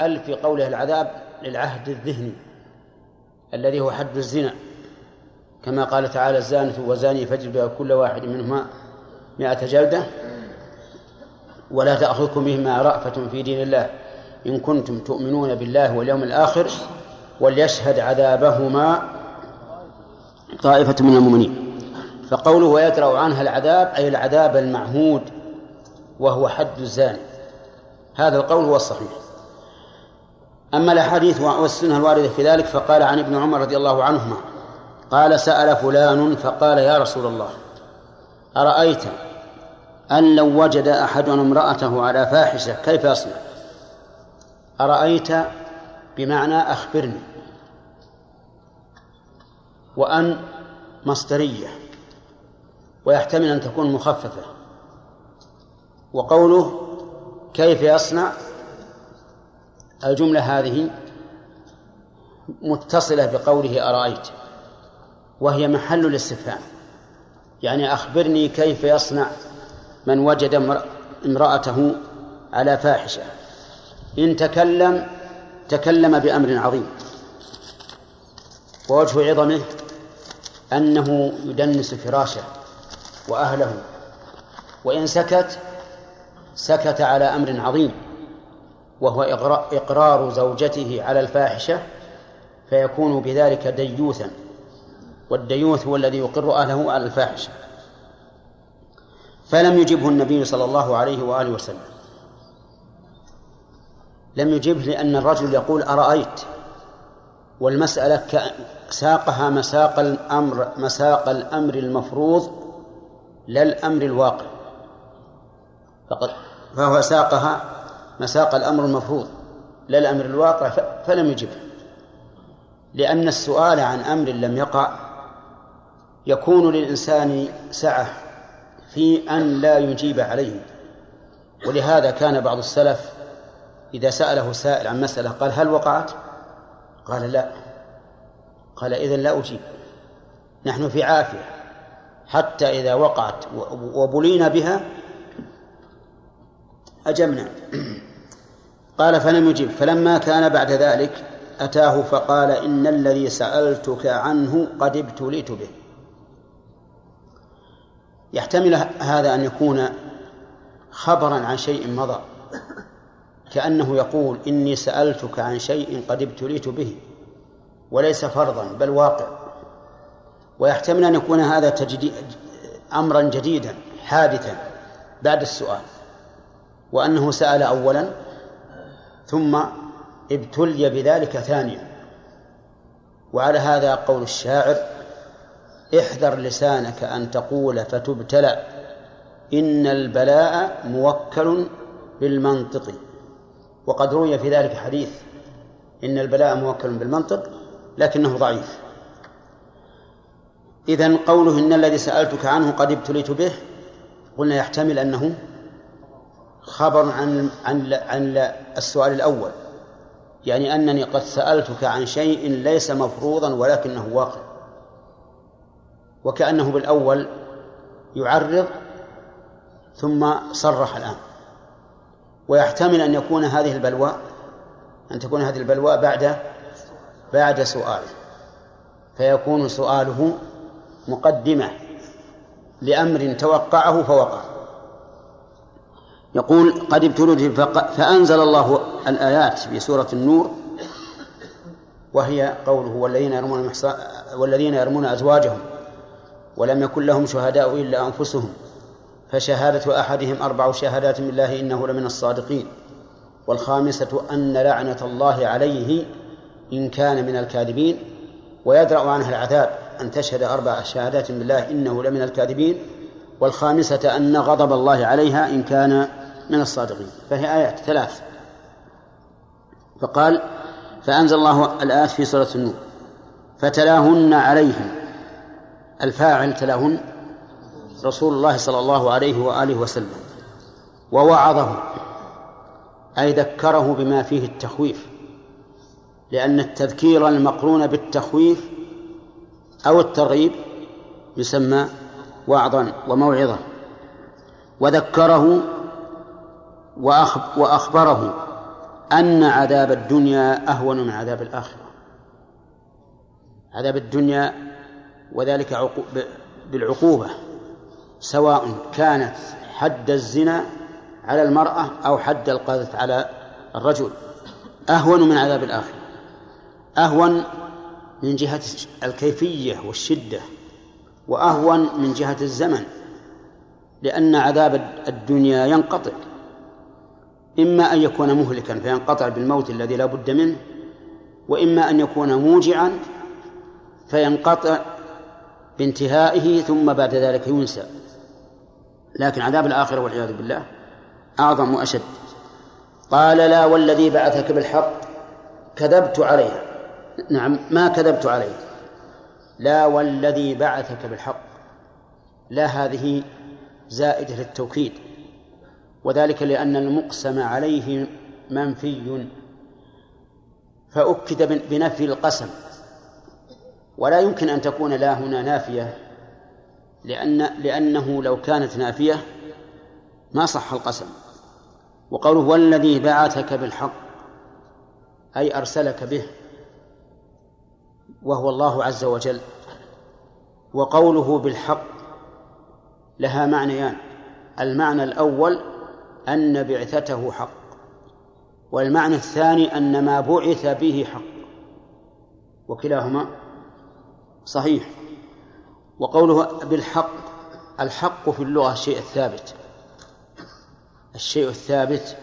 ال في قوله العذاب للعهد الذهني الذي هو حد الزنا كما قال تعالى الزانة وزاني فاجلدوا كل واحد منهما مائة جلدة ولا تأخذكم بهما رأفة في دين الله. إن كنتم تؤمنون بالله واليوم الآخر وليشهد عذابهما طائفة من المؤمنين. فقوله ويدرأ عنها العذاب أي العذاب المعهود وهو حد الزاني. هذا القول هو الصحيح. أما الأحاديث والسنة الواردة في ذلك فقال عن ابن عمر رضي الله عنهما قال سأل فلان فقال يا رسول الله أرأيت أن لو وجد أحد امرأته على فاحشة كيف يصنع؟ أرأيت بمعنى أخبرني وأن مصدرية ويحتمل أن تكون مخففة وقوله كيف يصنع؟ الجملة هذه متصلة بقوله أرأيت وهي محل الاستفهام. يعني أخبرني كيف يصنع من وجد امرأته على فاحشة. إن تكلم تكلم بأمر عظيم. ووجه عظمه أنه يدنس فراشه وأهله. وإن سكت سكت على أمر عظيم. وهو إقرار زوجته على الفاحشة فيكون بذلك ديوثا والديوث هو الذي يقر أهله على الفاحشة. فلم يجبه النبي صلى الله عليه وآله وسلم. لم يجبه لأن الرجل يقول أرأيت؟ والمسألة ساقها مساق الأمر مساق الأمر المفروض لا الأمر الواقع. فقد فهو ساقها مساق الأمر المفروض لا الأمر الواقع فلم يجبه. لأن السؤال عن أمر لم يقع يكون للإنسان سعة في أن لا يجيب عليه. ولهذا كان بعض السلف إذا سأله سائل عن مسألة قال هل وقعت؟ قال لا. قال إذن لا أجيب. نحن في عافية. حتى إذا وقعت وبلينا بها أجبنا. قال فلم يجب. فلما كان بعد ذلك أتاه فقال إن الذي سألتك عنه قد ابتليت به. يحتمل هذا أن يكون خبرا عن شيء مضى. كأنه يقول إني سألتك عن شيء قد ابتليت به. وليس فرضا بل واقع. ويحتمل أن يكون هذا تجديد أمرا جديدا حادثا بعد السؤال. وأنه سأل أولا ثم ابتلي بذلك ثانيا. وعلى هذا قول الشاعر احذر لسانك أن تقول فتبتلى إن البلاء موكل بالمنطق. وقد روي في ذلك حديث إن البلاء موكل بالمنطق لكنه ضعيف. إذن قوله إن الذي سألتك عنه قد ابتليت به قلنا يحتمل أنه خبر عن عن عن السؤال الأول يعني أنني قد سألتك عن شيء ليس مفروضا ولكنه واقع. وكأنه بالأول يعرض ثم صرح الآن. ويحتمل أن يكون هذه البلوى أن تكون هذه البلوى بعد بعد سؤاله. فيكون سؤاله مقدمة لأمر توقعه فوقع يقول قد ابتلوا فأنزل الله الآيات في سورة النور وهي قوله والذين يرمون والذين يرمون أزواجهم ولم يكن لهم شهداء إلا أنفسهم فشهادة أحدهم أربع شهادات بالله إنه لمن الصادقين والخامسة أن لعنة الله عليه إن كان من الكاذبين ويدرأ عنها العذاب أن تشهد أربع شهادات بالله إنه لمن الكاذبين والخامسة أن غضب الله عليها إن كان من الصادقين فهي آيات ثلاث. فقال فأنزل الله الآيات في سورة النور فتلاهن عليهم. الفاعل تلاهن رسول الله صلى الله عليه وآله وسلم. ووعظه أي ذكره بما فيه التخويف لأن التذكير المقرون بالتخويف أو الترغيب يسمى وعظا وموعظة وذكره وأخبره أن عذاب الدنيا أهون من عذاب الآخرة. عذاب الدنيا وذلك بالعقوبة سواء كانت حد الزنا على المرأة أو حد القذف على الرجل. أهون من عذاب الآخرة. أهون من جهة الكيفية والشدة وأهون من جهة الزمن لأن عذاب الدنيا ينقطع. إما أن يكون مهلكا فينقطع بالموت الذي لا بد منه وإما أن يكون موجعا فينقطع بانتهائه ثم بعد ذلك ينسى. لكن عذاب الآخرة والعياذ بالله أعظم وأشد. قال لا والذي بعثك بالحق كذبت عليها نعم ما كذبت عليه. لا والذي بعثك بالحق. لا هذه زائدة للتوكيد. وذلك لأن المقسم عليه منفي فأكد بنفي القسم. ولا يمكن أن تكون لا هنا نافية لأن لأنه لو كانت نافية ما صح القسم. وقوله والذي بعثك بالحق أي أرسلك به وهو الله عز وجل. وقوله بالحق لها معنيان. المعنى الأول أن بعثته حق. والمعنى الثاني أن ما بعث به حق. وكلاهما صحيح. وقوله بالحق الحق في اللغة الشيء الثابت. الشيء الثابت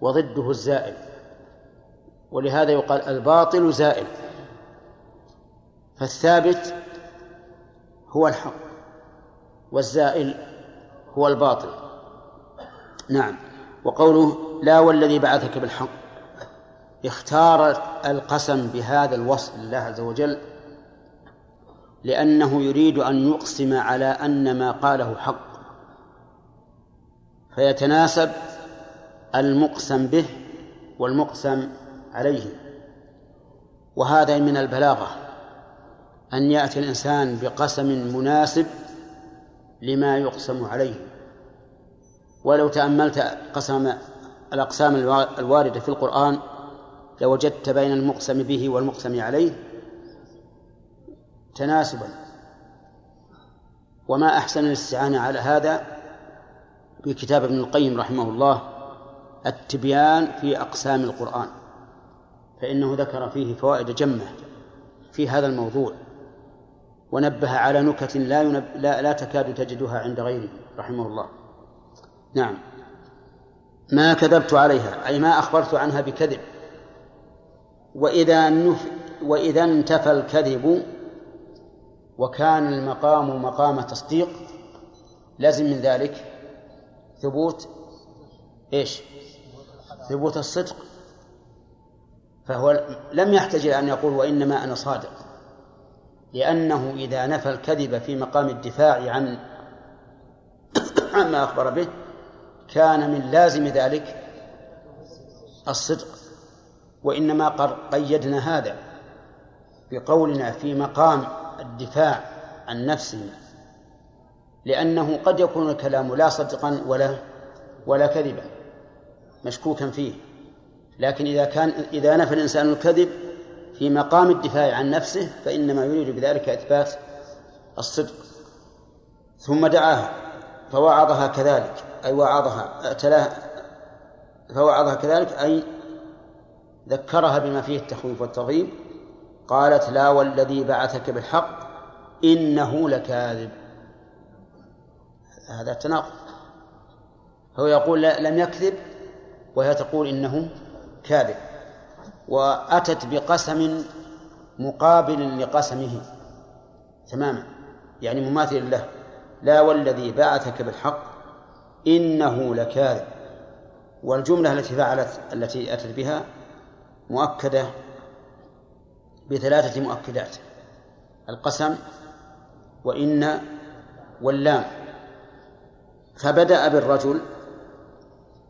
وضده الزائل. ولهذا يقال الباطل زائل. فالثابت هو الحق والزائل هو الباطل. نعم. وقوله لا والذي بعثك بالحق. اختار القسم بهذا الوصف لله عز وجل لأنه يريد أن يقسم على أن ما قاله حق. فيتناسب المقسم به والمقسم عليه. وهذا من البلاغة أن يأتي الإنسان بقسم مناسب لما يقسم عليه. ولو تأملت قسم الأقسام الواردة في القرآن لوجدت بين المقسم به والمقسم عليه تناسبا. وما أحسن الاستعانة على هذا في كتاب ابن القيم رحمه الله التبيان في أقسام القرآن فإنه ذكر فيه فوائد جمة في هذا الموضوع ونبه على نكت لا, ينب... لا لا تكاد تجدها عند غيره رحمه الله. نعم. ما كذبت عليها أي ما أخبرت عنها بكذب. وإذا نف... وإذا انتفى الكذب وكان المقام مقام تصديق لازم من ذلك ثبوت إيش؟ ثبوت الصدق. فهو لم يحتج إلى أن يقول وإنما أنا صادق. لأنه إذا نفى الكذب في مقام الدفاع عن عما أخبر به كان من لازم ذلك الصدق وإنما قيدنا هذا بقولنا في مقام الدفاع عن نفسه لأنه قد يكون الكلام لا صدقا ولا ولا كذبا مشكوكا فيه لكن إذا كان إذا نفى الإنسان الكذب في مقام الدفاع عن نفسه فإنما يريد بذلك إثبات الصدق ثم دعاها. فوعظها كذلك أي وعظها تلاها فوعظها كذلك أي ذكرها بما فيه التخويف والترغيب قالت لا والذي بعثك بالحق إنه لكاذب. هذا تناقض. هو يقول لم يكذب. وهي تقول إنه كاذب. وأتت بقسم مقابل لقسمه تماما يعني مماثل له. لا والذي بعثك بالحق إنه لكاذب. والجملة التي فعلت التي أتت بها مؤكدة بثلاثة مؤكدات. القسم وإن واللام. فبدأ بالرجل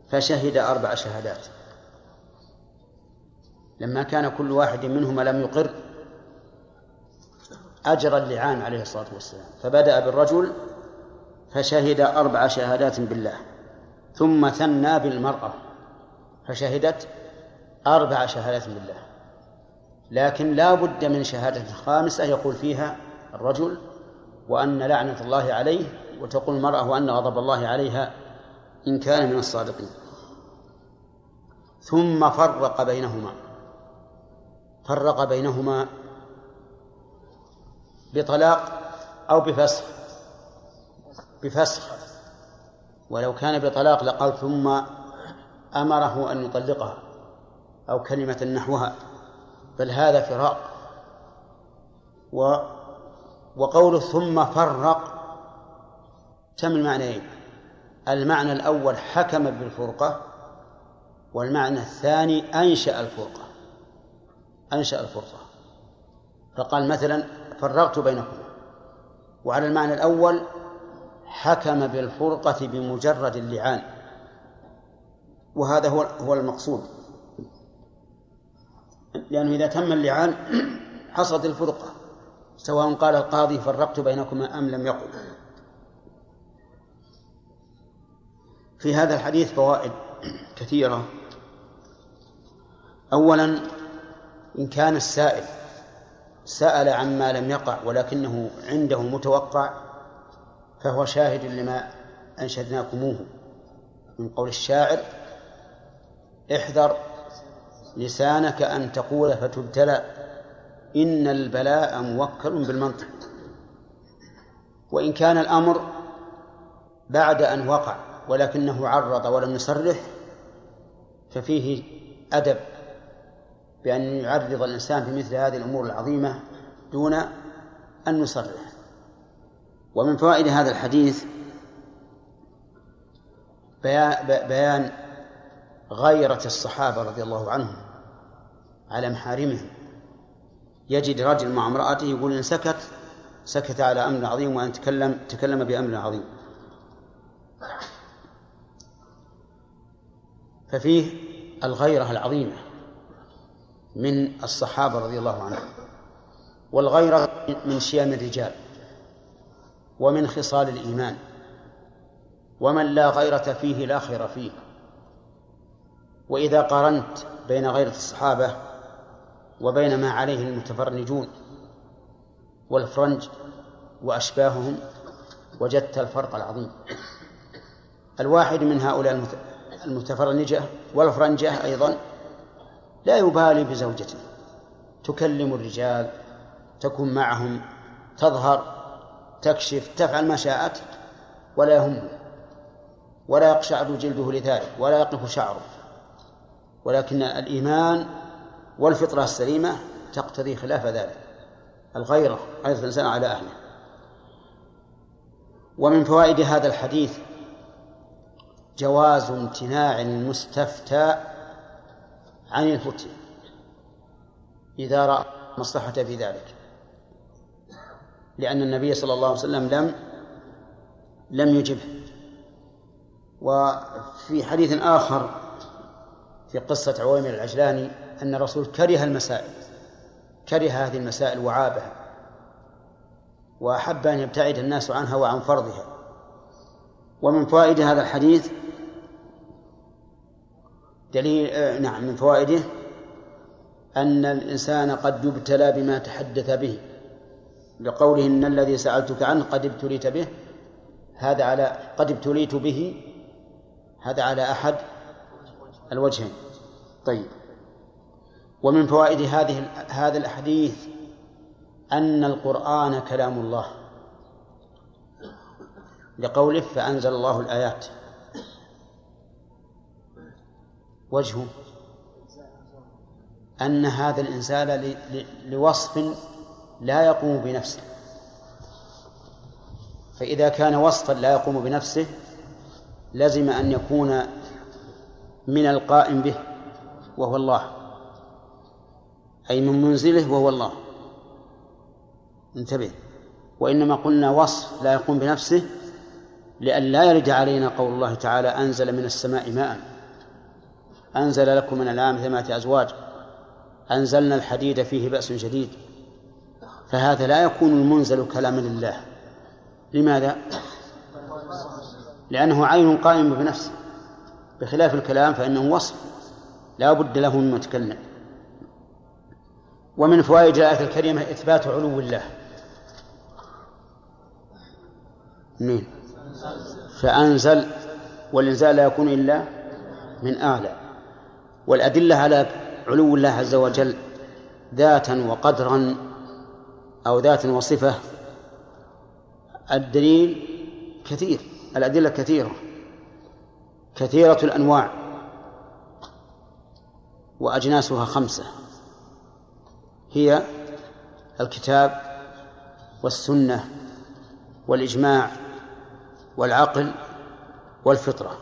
فشهد أربع شهادات. لما كان كل واحد منهما لم يقر أجرى اللعان عليه الصلاة والسلام. فبدأ بالرجل فشهد أربع شهادات بالله ثم ثنى بالمرأة فشهدت أربع شهادات بالله. لكن لا بد من شهادة خامسة يقول فيها الرجل وأن لعنة الله عليه وتقول المرأة وأن غضب الله عليها إن كان من الصادقين. ثم فرق بينهما فرق بينهما بطلاق أو بفسخ. بفسخ. ولو كان بطلاق لقال ثم أمره أن يطلقها أو كلمة نحوها. بل هذا فراق. و وقوله ثم فرق تم المعنيين. المعنى الأول حكم بالفرقة والمعنى الثاني أنشأ الفرقة. أنشأ الفرقة. فقال مثلا فرقت بينكم. وعلى المعنى الأول حكم بالفرقة بمجرد اللعان. وهذا هو هو المقصود. لأنه إذا تم اللعان حصلت الفرقة سواء قال القاضي فرقت بينكما أم لم يقل في هذا الحديث فوائد كثيرة. أولا إن كان السائل سأل عما لم يقع ولكنه عنده متوقع فهو شاهد لما أنشدناكموه. من قول الشاعر احذر لسانك أن تقول فتبتلى إن البلاء موكل بالمنطق. وإن كان الأمر بعد أن وقع ولكنه عرض ولم يصرح ففيه أدب بأن يعرض الإنسان في مثل هذه الأمور العظيمة دون أن يصرح ومن فوائد هذا الحديث بيان غيرة الصحابة رضي الله عنهم على محارمهم. يجد رجل مع امرأته يقول إن سكت سكت على أمر عظيم وأن تكلم تكلم بأمر عظيم. ففيه الغيرة العظيمة من الصحابة رضي الله عنهم والغيرة من شيام الرجال. ومن خصال الإيمان ومن لا غيرة فيه لا خير فيه. وإذا قارنت بين غيرة الصحابة وبين ما عليه المتفرنجون والفرنج وأشباههم وجدت الفرق العظيم. الواحد من هؤلاء المتفرنجة والفرنجة أيضا لا يبالي بزوجته. تكلم الرجال تكون معهم تظهر تكشف تفعل ما شاءت ولا يهمه ولا يقشعر جلده لذلك ولا يقف شعره. ولكن الإيمان والفطرة السليمة تقتضي خلاف ذلك. الغيرة غيرة الإنسان على أهله. ومن فوائد هذا الحديث جواز امتناع المستفتى عن الفتية إذا رأى مصلحة في ذلك. لأن النبي صلى الله عليه وسلم لم لم يجبه. وفي حديث آخر في قصة عويمر العجلاني أن الرسول كره المسائل كره هذه المسائل وعابها وأحب أن يبتعد الناس عنها وعن فرضها. ومن فوائد هذا الحديث دليل آه نعم من فوائده أن الإنسان قد يبتلى بما تحدث به. لقوله إن الذي سألتك عنه قد ابتليت به. هذا على قد ابتليت به. هذا على أحد الوجهين. طيب. ومن فوائد هذه هذا الحديث أن القرآن كلام الله. لقوله فأنزل الله الآيات. وجهه أن هذا الإنسان لوصف لا يقوم بنفسه. فإذا كان وصفا لا يقوم بنفسه لزم أن يكون من القائم به وهو الله. أي من منزله وهو الله. انتبه. وإنما قلنا وصف لا يقوم بنفسه لأن لا يرد علينا قول الله تعالى أنزل من السماء ماء. أنزل لكم من العام ثمانية أزواج. أنزلنا الحديد فيه بأس شديد. فهذا لا يكون المنزل كلاما لله. لماذا؟ لأنه عين قائم بنفسه. بخلاف الكلام فإنه وصف. لا بد له من متكلم ومن فوائد الآية الكريمة إثبات علو الله. مين فأنزل والإنزال لا يكون إلا من أعلى. والأدلة على علو الله عز وجل ذاتا وقدرا أو ذات وصفة الدليل كثير الأدلة كثيرة كثيرة الأنواع وأجناسها خمسة هي الكتاب والسنة والإجماع والعقل والفطرة.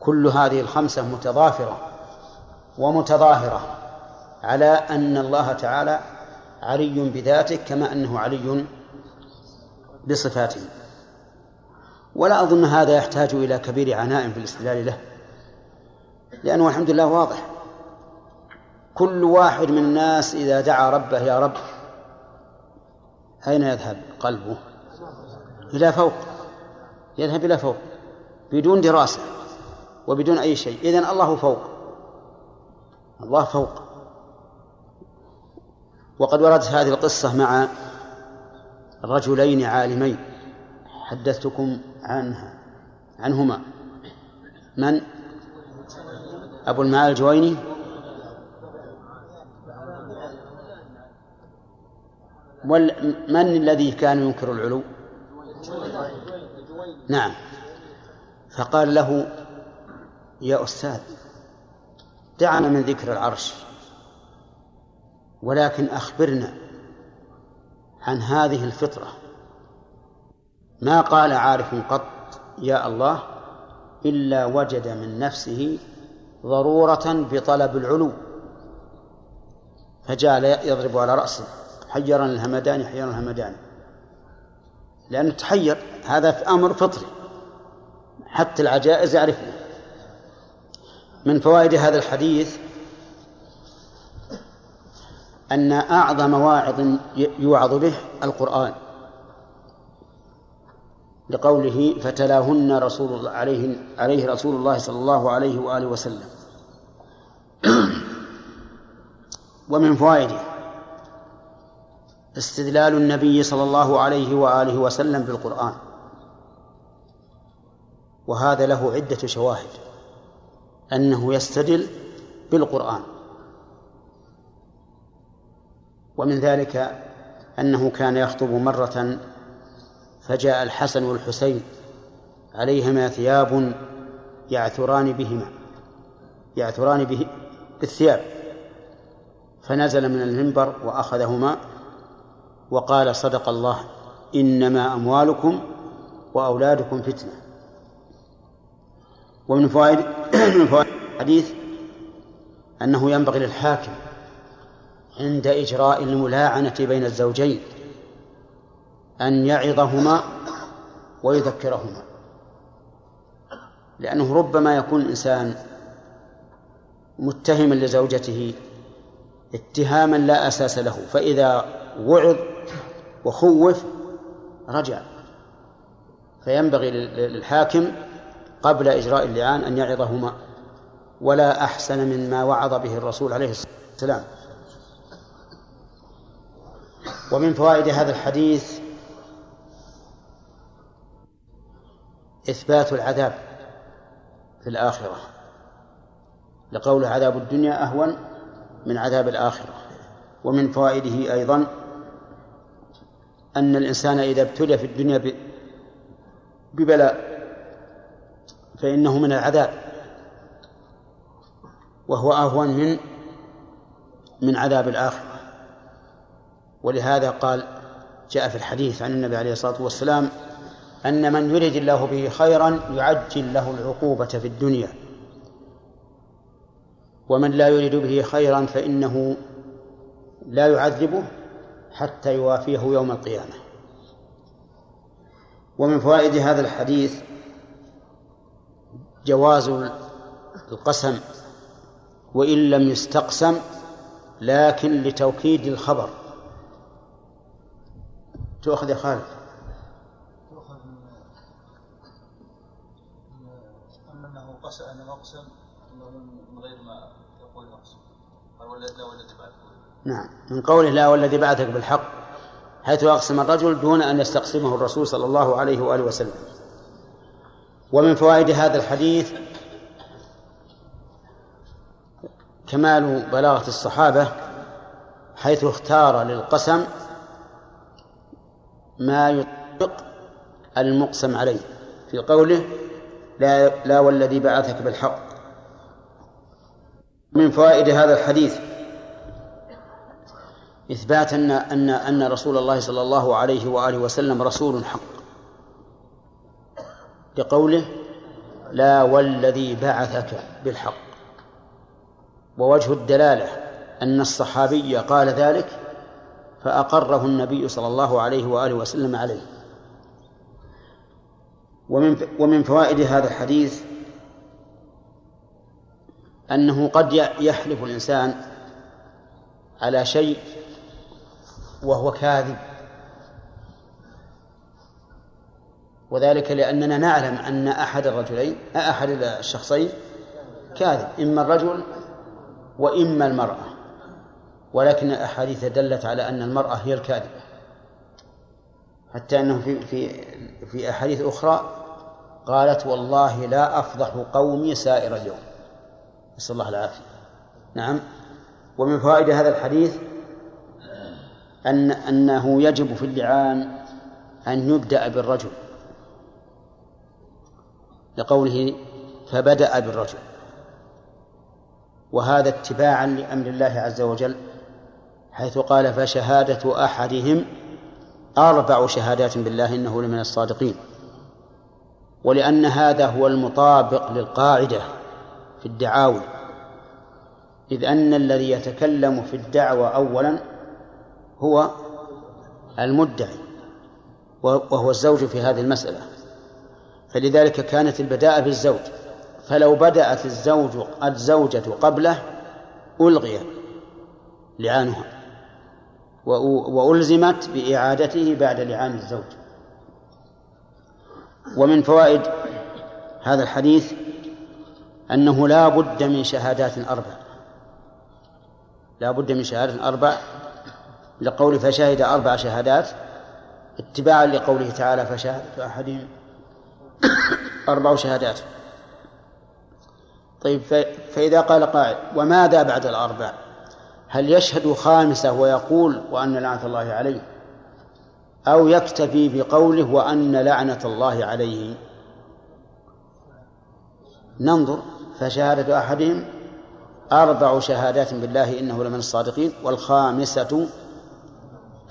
كل هذه الخمسة متضافرة ومتظاهرة على أن الله تعالى علي بذاته كما أنه علي بصفاته. ولا أظن هذا يحتاج إلى كبير عناء في الاستدلال له لأنه الحمد لله واضح. كل واحد من الناس إذا دعا ربه يا رب أين يذهب قلبه؟ إلى فوق. يذهب إلى فوق بدون دراسة وبدون أي شيء. إذن الله فوق. الله فوق. وقد وردت هذه القصة مع رجلين عالمين. حدثتكم عنها. عنهما. من؟ أبو المعالي الجويني. من الذي كان ينكر العلو؟ نعم. فقال له يا أستاذ دعنا من ذكر العرش. ولكن أخبرنا عن هذه الفطرة. ما قال عارف قط يا الله إلا وجد من نفسه ضرورة بطلب العلو. فجعل يضرب على رأسه حيرا الهمدان حيرا الهمدان لأنه تحير هذا أمر فطري. حتى العجائز يعرفه من فوائد هذا الحديث أن أعظم واعظ يوعظ به القرآن. لقوله فتلاهن رسول الله عليه عليه رسول الله صلى الله عليه وآله وسلم. ومن فوائده استدلال النبي صلى الله عليه وآله وسلم بالقرآن. وهذا له عدة شواهد. أنه يستدل بالقرآن. ومن ذلك أنه كان يخطب مرة فجاء الحسن والحسين عليهما ثياب يعثران بهما يعثران به بالثياب فنزل من المنبر وأخذهما وقال صدق الله إنما أموالكم وأولادكم فتنة. ومن فوائد من فوائد الحديث أنه ينبغي للحاكم عند إجراء الملاعنة بين الزوجين أن يعظهما ويذكرهما. لأنه ربما يكون الإنسان متهما لزوجته اتهاما لا أساس له فإذا وعظ وخوف رجع. فينبغي للحاكم قبل إجراء اللعان أن يعظهما ولا أحسن مما وعظ به الرسول عليه الصلاة والسلام. ومن فوائد هذا الحديث إثبات العذاب في الآخرة. لقول عذاب الدنيا أهون من عذاب الآخرة. ومن فوائده أيضا أن الإنسان إذا ابتلي في الدنيا ببلاء فإنه من العذاب. وهو أهون من من عذاب الآخرة. ولهذا قال جاء في الحديث عن النبي عليه الصلاة والسلام أن من يريد الله به خيرا يعجل له العقوبة في الدنيا. ومن لا يريد به خيرا فإنه لا يعذبه حتى يوافيه يوم القيامة. ومن فوائد هذا الحديث جواز القسم وإن لم يستقسم لكن لتوكيد الخبر. تؤخذ يا خالد؟ تؤخذ أما أنه قسم أنه أقسم من غير ما نعم. من قوله لا والذي بعثك بالحق حيث أقسم الرجل دون أن يستقسمه الرسول صلى الله عليه وآله وسلم. ومن فوائد هذا الحديث كمال بلاغة الصحابة حيث اختار للقسم ما يطبق المقسم عليه. في قوله لا, لا والذي بعثك بالحق. من فوائد هذا الحديث إثبات أن أن أن رسول الله صلى الله عليه وآله وسلم رسول حق. لقوله لا والذي بعثك بالحق. ووجه الدلالة أن الصحابي قال ذلك فأقره النبي صلى الله عليه وآله وسلم عليه. ومن ومن فوائد هذا الحديث أنه قد يحلف الإنسان على شيء وهو كاذب. وذلك لأننا نعلم أن أحد الرجلين أحد الشخصين كاذب إما الرجل وإما المرأة. ولكن الأحاديث دلت على أن المرأة هي الكاذبة. حتى أنه في في في أحاديث أخرى قالت والله لا أفضح قومي سائر اليوم. نسأل الله العافية. نعم. ومن فوائد هذا الحديث أن أنه يجب في اللعان أن يبدأ بالرجل. لقوله فبدأ بالرجل. وهذا اتباعا لأمر الله عز وجل. حيث قال فشهادة أحدهم أربع شهادات بالله إنه لمن الصادقين. ولأن هذا هو المطابق للقاعدة في الدعاوي إذ أن الذي يتكلم في الدعوة أولا هو المدعي وهو الزوج في هذه المسألة. فلذلك كانت البداءة بالزوج. فلو بدأت الزوج الزوجة قبله ألغي لعانها. وألزمت بإعادته بعد لعان الزوج. ومن فوائد هذا الحديث أنه لا بد من شهادات أربع لا بد من شهادة أربع لقول فشهد أربع شهادات اتباعا لقوله تعالى فشهادة أحدهم أربع شهادات. طيب فإذا قال قائل وماذا بعد الأربع؟ هل يشهد خامسة ويقول وأن لعنة الله عليه أو يكتفي بقوله وأن لعنة الله عليه؟ ننظر فشهادة أحدهم أربع شهادات بالله إنه لمن الصادقين والخامسة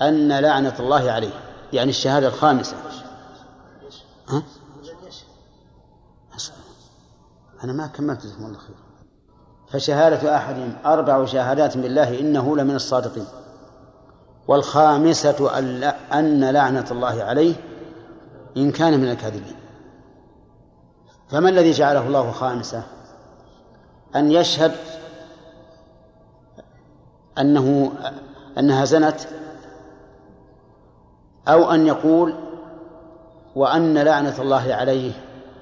أن لعنة الله عليه يعني الشهادة الخامسة. ها؟ أنا ما كملت جزاكم الله خير. فشهادة أحدهم أربع شهادات بالله إنه لمن الصادقين. والخامسة أن لعنة الله عليه إن كان من الكاذبين. فما الذي جعله الله خامسة؟ أن يشهد أنه أنها زنت أو أن يقول وأن لعنة الله عليه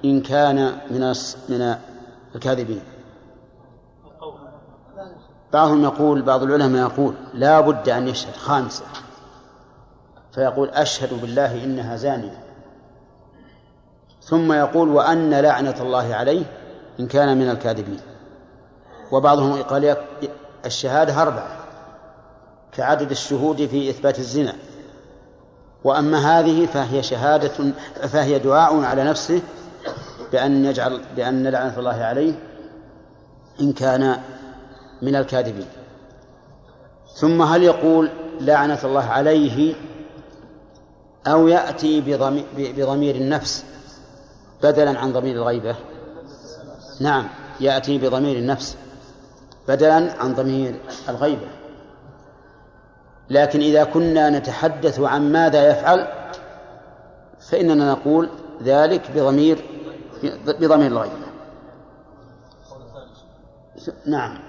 إن كان من من الكاذبين. بعضهم يقول بعض العلماء يقول لا بد أن يشهد خامسة فيقول أشهد بالله إنها زانية. ثم يقول وأن لعنة الله عليه إن كان من الكاذبين. وبعضهم قال الشهادة أربعة كعدد الشهود في إثبات الزنا. وأما هذه فهي شهادة فهي دعاء على نفسه بأن يجعل بأن لعنة الله عليه إن كان من الكاذبين. ثم هل يقول لعنة الله عليه أو يأتي بضمير النفس بدلا عن ضمير الغيبة؟ نعم يأتي بضمير النفس بدلا عن ضمير الغيبة. لكن إذا كنا نتحدث عن ماذا يفعل فإننا نقول ذلك بضمير بضمير الغيبة. نعم.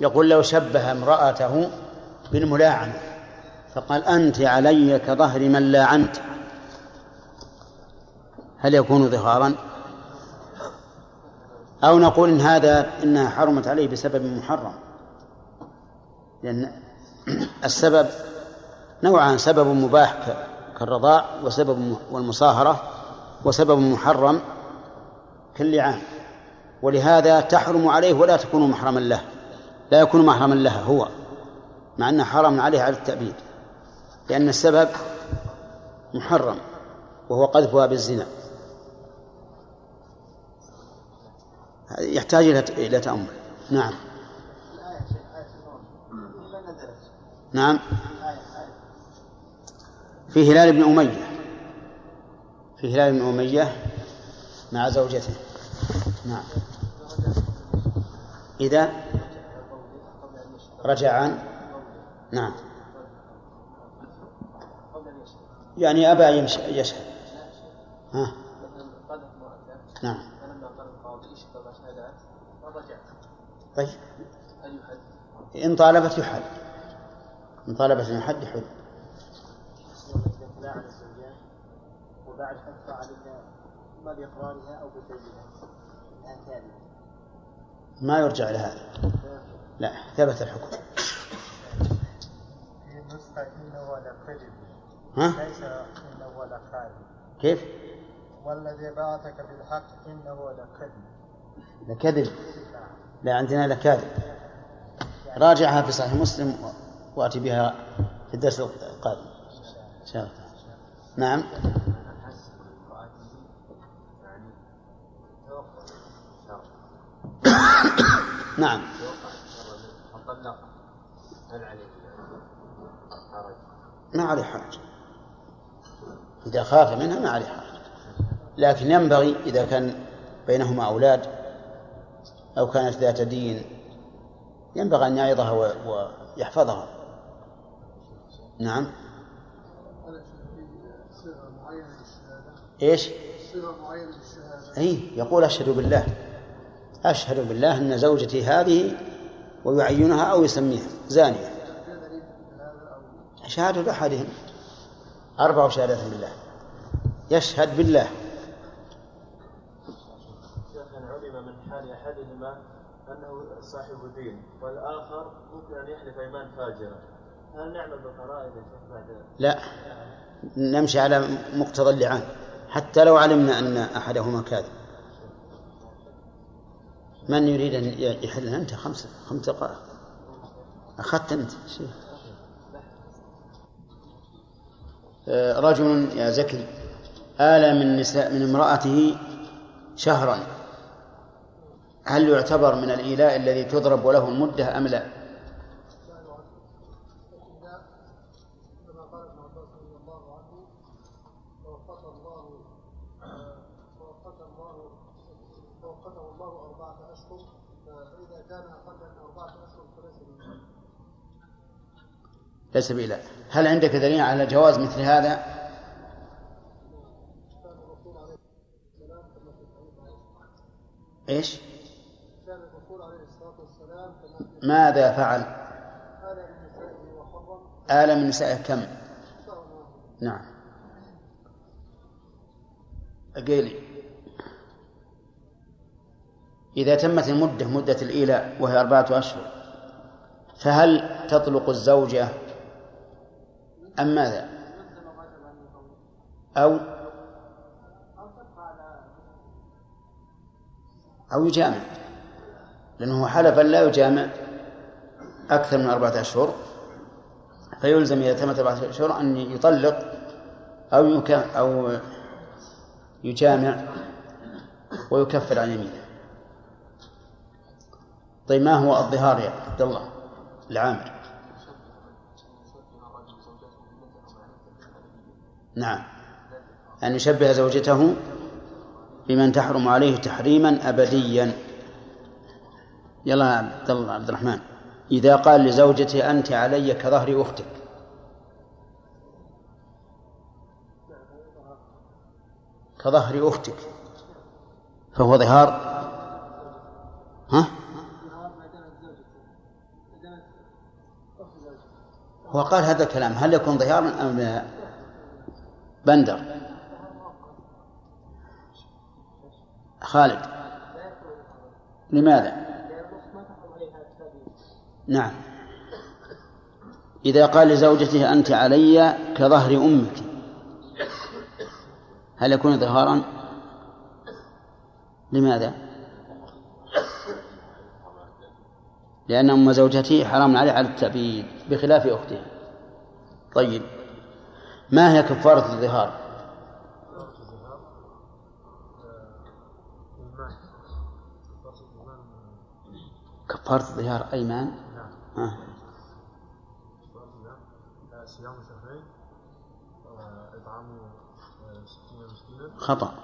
يقول لو شبه امرأته بالملاعنة فقال أنت علي كظهر من لاعنت. هل يكون ظهارا؟ أو نقول إن هذا إنها حرمت عليه بسبب محرم. لأن السبب نوعان سبب مباح كالرضاع وسبب والمصاهرة وسبب محرم كاللعان. ولهذا تحرم عليه ولا تكون محرما له. لا يكون محرما لها هو. مع أنه حرم عليه على التأبيد. لأن السبب محرم وهو قذفها بالزنا. يحتاج إلى تأمل. نعم. نعم. في هلال بن أمية. في هلال بن أمية مع زوجته. نعم. إذا رجعان؟ نعم. يعني أبى يشهد. ها؟ نعم. طيب. إن طالبت يحل. إن طالبت أن يحد يحل. وبعد إما أو ما يرجع لهذا لا ثبت الحكم. ها؟ ليس إنه لكاذب كيف؟ والذي بعثك بالحق إنه لكذب. لكذب لا عندنا لكاذب. راجعها في صحيح مسلم وأتي بها في الدرس القادم. إن شاء الله. نعم. نعم. ما عليه حرج إذا خاف منها ما عليه حرج لكن ينبغي إذا كان بينهما أولاد أو كانت ذات دين ينبغي أن يعظها ويحفظها نعم. إيش؟ اي يقول أشهد بالله. أشهد بالله أن زوجتي هذه ويعينها أو يسميها. زانية. شهادة أحدهم. أربع شهادات بالله يشهد بالله. علم من حال أحدهما أنه صاحب دين والآخر ممكن أن يحلف إيمان فاجره هل نعمل بالقرائن بعد لا. نمشي على مقتضى اللعان. حتى لو علمنا أن أحدهما كاذب. من يريد أن يحل أنت؟ خمسة. خمس دقائق. أخذت أنت. شيء آه، رجل يا زكي آل من نساء من امرأته شهرا. هل يعتبر من الإيلاء الذي تضرب وله المدة أم لا؟ ليس بإله هل عندك دليل على جواز مثل هذا؟ إيش؟ ماذا فعل؟ آل من نسائه كم؟ نعم. قيلي إذا تمت المدة مدة الإيلاء وهي أربعة أشهر فهل تطلق الزوجة أم ماذا؟ أو أو يجامع. لأنه حلف لا يجامع أكثر من أربعة أشهر. فيلزم إذا تمت أربعة أشهر أن يطلق أو أو يجامع ويكفر عن يمينه. طيب ما هو الظهار يا عبد الله العامر؟ نعم. أن يشبه زوجته بمن تحرم عليه تحريما أبديا. يلا عبد الله عبد الرحمن. إذا قال لزوجته أنت علي كظهر أختك. كظهر أختك. فهو ظهار. ها؟ هو قال هذا الكلام. هل يكون ظهارا أم لا؟ بندر خالد لماذا؟ نعم إذا قال لزوجته أنت علي كظهر أمك هل يكون ظهارا؟ لماذا؟ لأن أم زوجته حرام عليه على التأبيد بخلاف أخته طيب ما هي كفارة الظهار؟ كفارة الظهار أيمان نعم. آه. صيام شهرين ستين مسكينا خطأ.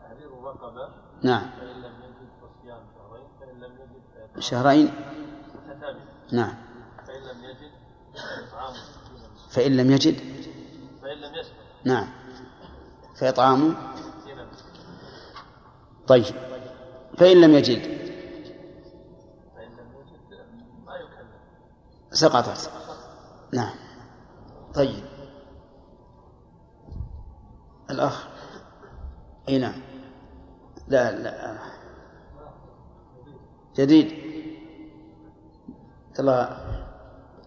تحرير رقبة نعم. فإن لم يجد فصيام شهرين فإن لم يجد شهرين؟ نعم فإن لم يجد إطعام ستين مسكينا فإن لم يجد؟ فإن لم يسبق نعم. فإطعام طيب. فإن لم يجد؟ يجد سقطت. نعم. طيب. الأخ. أي نعم. لا لا. جديد. الله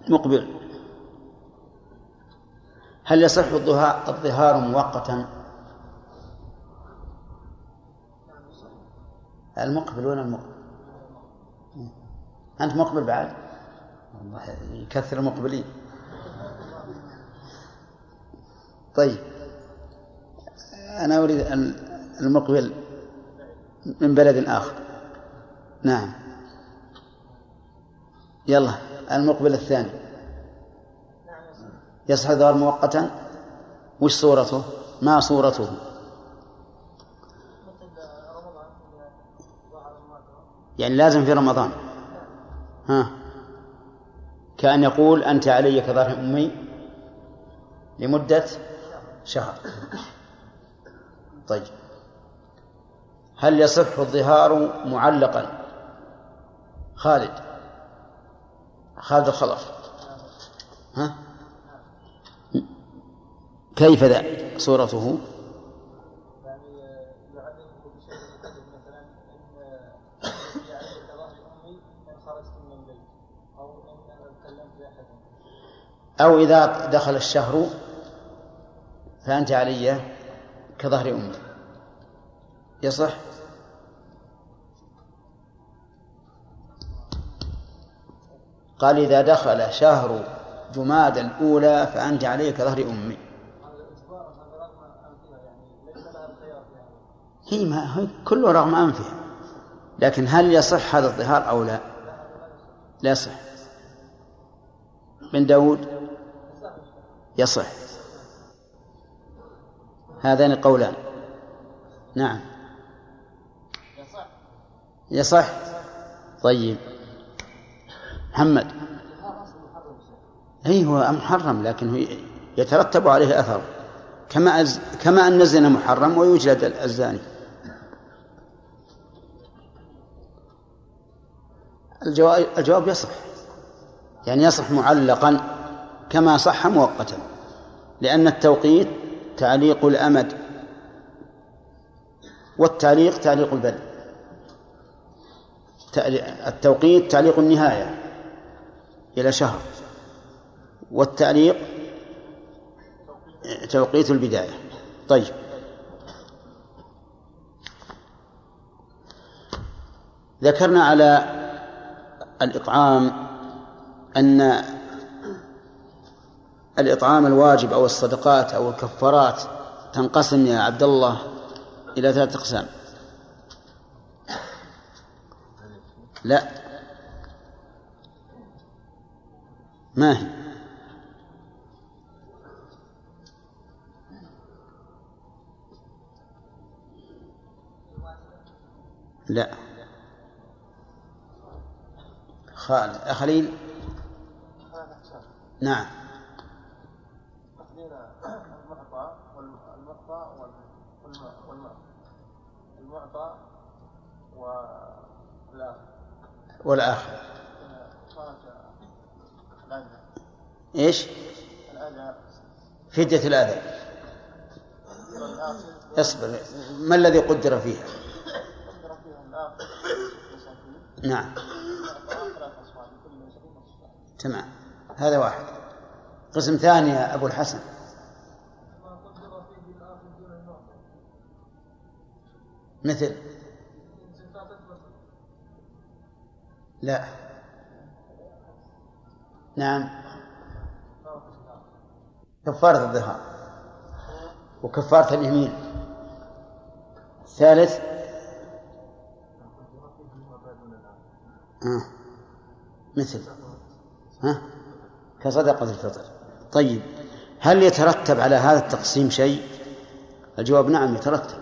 مقبل. هل يصح الظهار مؤقتا؟ المقبل ولا المقبل؟ أنت مقبل بعد؟ والله يكثر المقبلين. طيب أنا أريد أن المقبل من بلد آخر. نعم. يلا المقبل الثاني. يصح الظهر مؤقتا؟ وش صورته؟ ما صورته؟ يعني لازم في رمضان. ها. كأن يقول أنت علي كظهر أمي لمدة شهر. طيب. هل يصح الظهار معلقا؟ خالد. خالد الخلف ها كيف ذا صورته يعني يعلمه بشيء مثلا ان في عليك ظهر امي ان خرجت من البيت أو ان أنا تكلمت باحد أو إذا دخل الشهر فأنت علي كظهر أمي. يصح؟ قال إذا دخل شهر جماد الأولى فأنت علي كظهر أمي هذا اجبار هذا رغم انفها يعني ليس لها الخيار في هذا هي ما هي كله رغم أنفها لكن هل يصح هذا الظهار أو لا؟ لا يصح. بن داود؟ يصح. هذان قولان. نعم. يصح. طيب. محمد. أي هو محرم لكن يترتب عليه أثر. كما أز... كما أن الزنا محرم ويجلد الزاني. الجواب الجواب يصح. يعني يصح معلقا كما صح مؤقتا. لأن التوقيت تعليق الأمد والتعليق تعليق البدء. التوقيت تعليق النهاية إلى شهر. والتعليق توقيت البداية. طيب. ذكرنا على الإطعام أن الإطعام الواجب أو الصدقات أو الكفارات تنقسم يا عبد الله إلى ثلاثة أقسام. لا. ما هي؟ لا. خالد خليل؟ نعم. المعطى والمعطى والمعطى المعطى والآخر. إيش؟ فدية الأذى. اصبر. ما الذي قدر فيها؟ قدر فيه الآخر مساكين نعم المعطى ثلاث أصفار لكل مسكين نصف صاع. تمام. هذا واحد. قسم ثاني يا أبو الحسن. مثل. لا. نعم. كفارة الظهار وكفارة اليمين. الثالث آه. مثل. ها؟ كصدقة الفطر. طيب هل يترتب على هذا التقسيم شيء؟ الجواب نعم يترتب.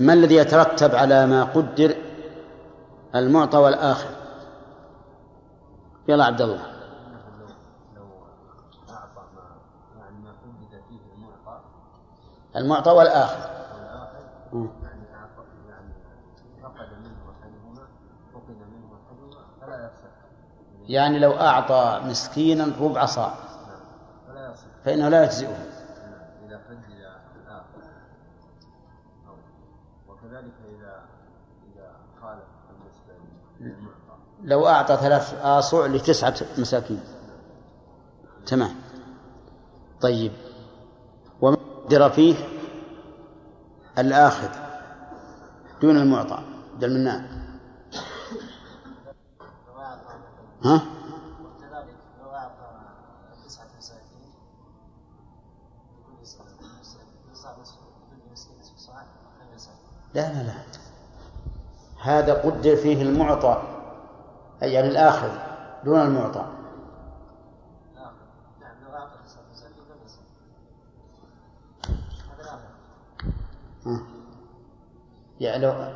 ما الذي يترتب على ما قدر المعطى والآخر؟ يلا عبد الله. المعطى والآخر. والآخر. يعني لو أعطى مسكينا ربع صاع فإنه لا يجزئه. إذا الآخر وكذلك إذا إذا خالف للمعطى لو أعطى ثلاث آصع لتسعة مساكين. تمام. طيب. وما قدر فيه الآخذ دون المعطى عبد المنان لو أعطى ها وكذلك لو أعطى تسعة مساكين لكل صاع نصف لكل مسكين نصف صاع كم يساوي؟ لا لا لا هذا قدر فيه المعطى أي يعني الآخذ دون المعطى ها. يعني لو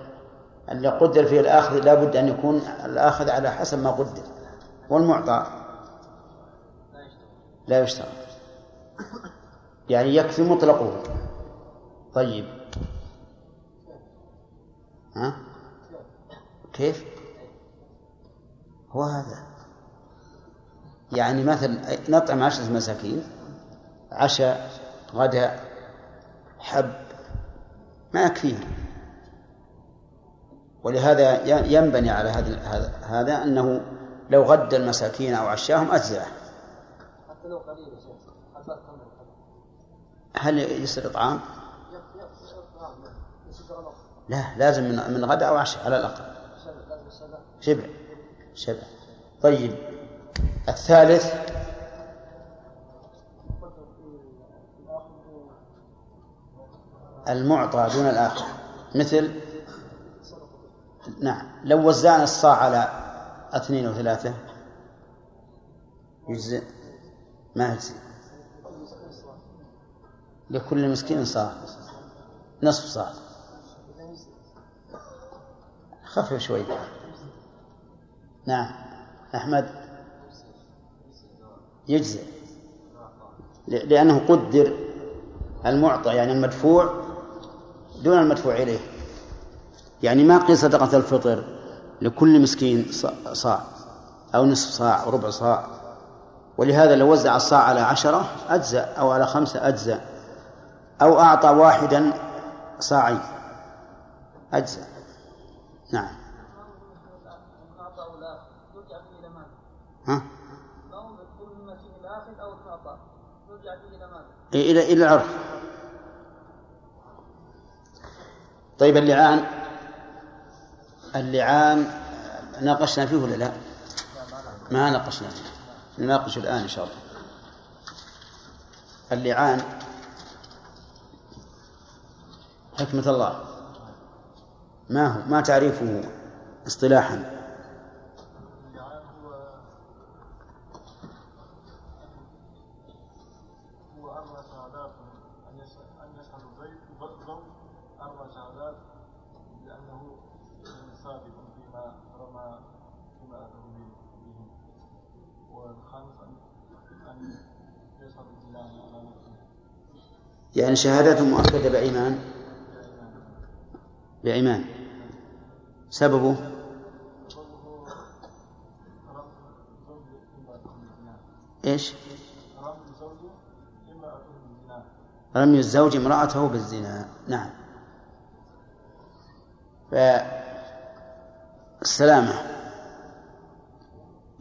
اللي قدر فيه الآخذ لابد أن يكون الآخذ على حسب ما قدر والمعطى لا يشترط. يعني يكفي مطلقه. طيب. ها؟ كيف؟ هو هذا. يعني مثلا نطعم عشرة مساكين عشاء غداء حب ما يكفيهم ولهذا ينبني على هذا هذا هذا أنه لو غدى المساكين أو عشاهم أجزأه. حتى لو قليل هل يصير نصف لا لازم من من غداء أو عشاء على الأقل. شبع. شبع. طيب. الثالث. المعطى دون الآخر. مثل؟ نعم. لو وزعنا الصاع على اثنين أو ثلاثة. يجزئ ما يجزئ لكل مسكين صاع. نصف صاع. خفف شوي. نعم. أحمد. يجزئ. لأنه قدر المعطى يعني المدفوع دون المدفوع إليه. يعني ما قيل صدقة الفطر. لكل مسكين صاع أو نصف صاع أو ربع صاع ولهذا لو وزع الصاع على عشرة أجزأ أو على خمسة أجزأ أو أعطى واحدا صاعين أجزأ نعم؟ ها ماذا؟ إلى إلى العرف طيب اللعان اللعان ناقشنا فيه ولا لا؟ ما ناقشنا فيه. نناقش الآن إن شاء الله. اللعان حكمة الله. ما هو؟ ما تعريفه اصطلاحا؟ يعني شهادته مؤكدة بإيمان؟ بإيمان. سببه؟ بالزنا رمي الزوج امرأته بالزنا. نعم. فالسلامة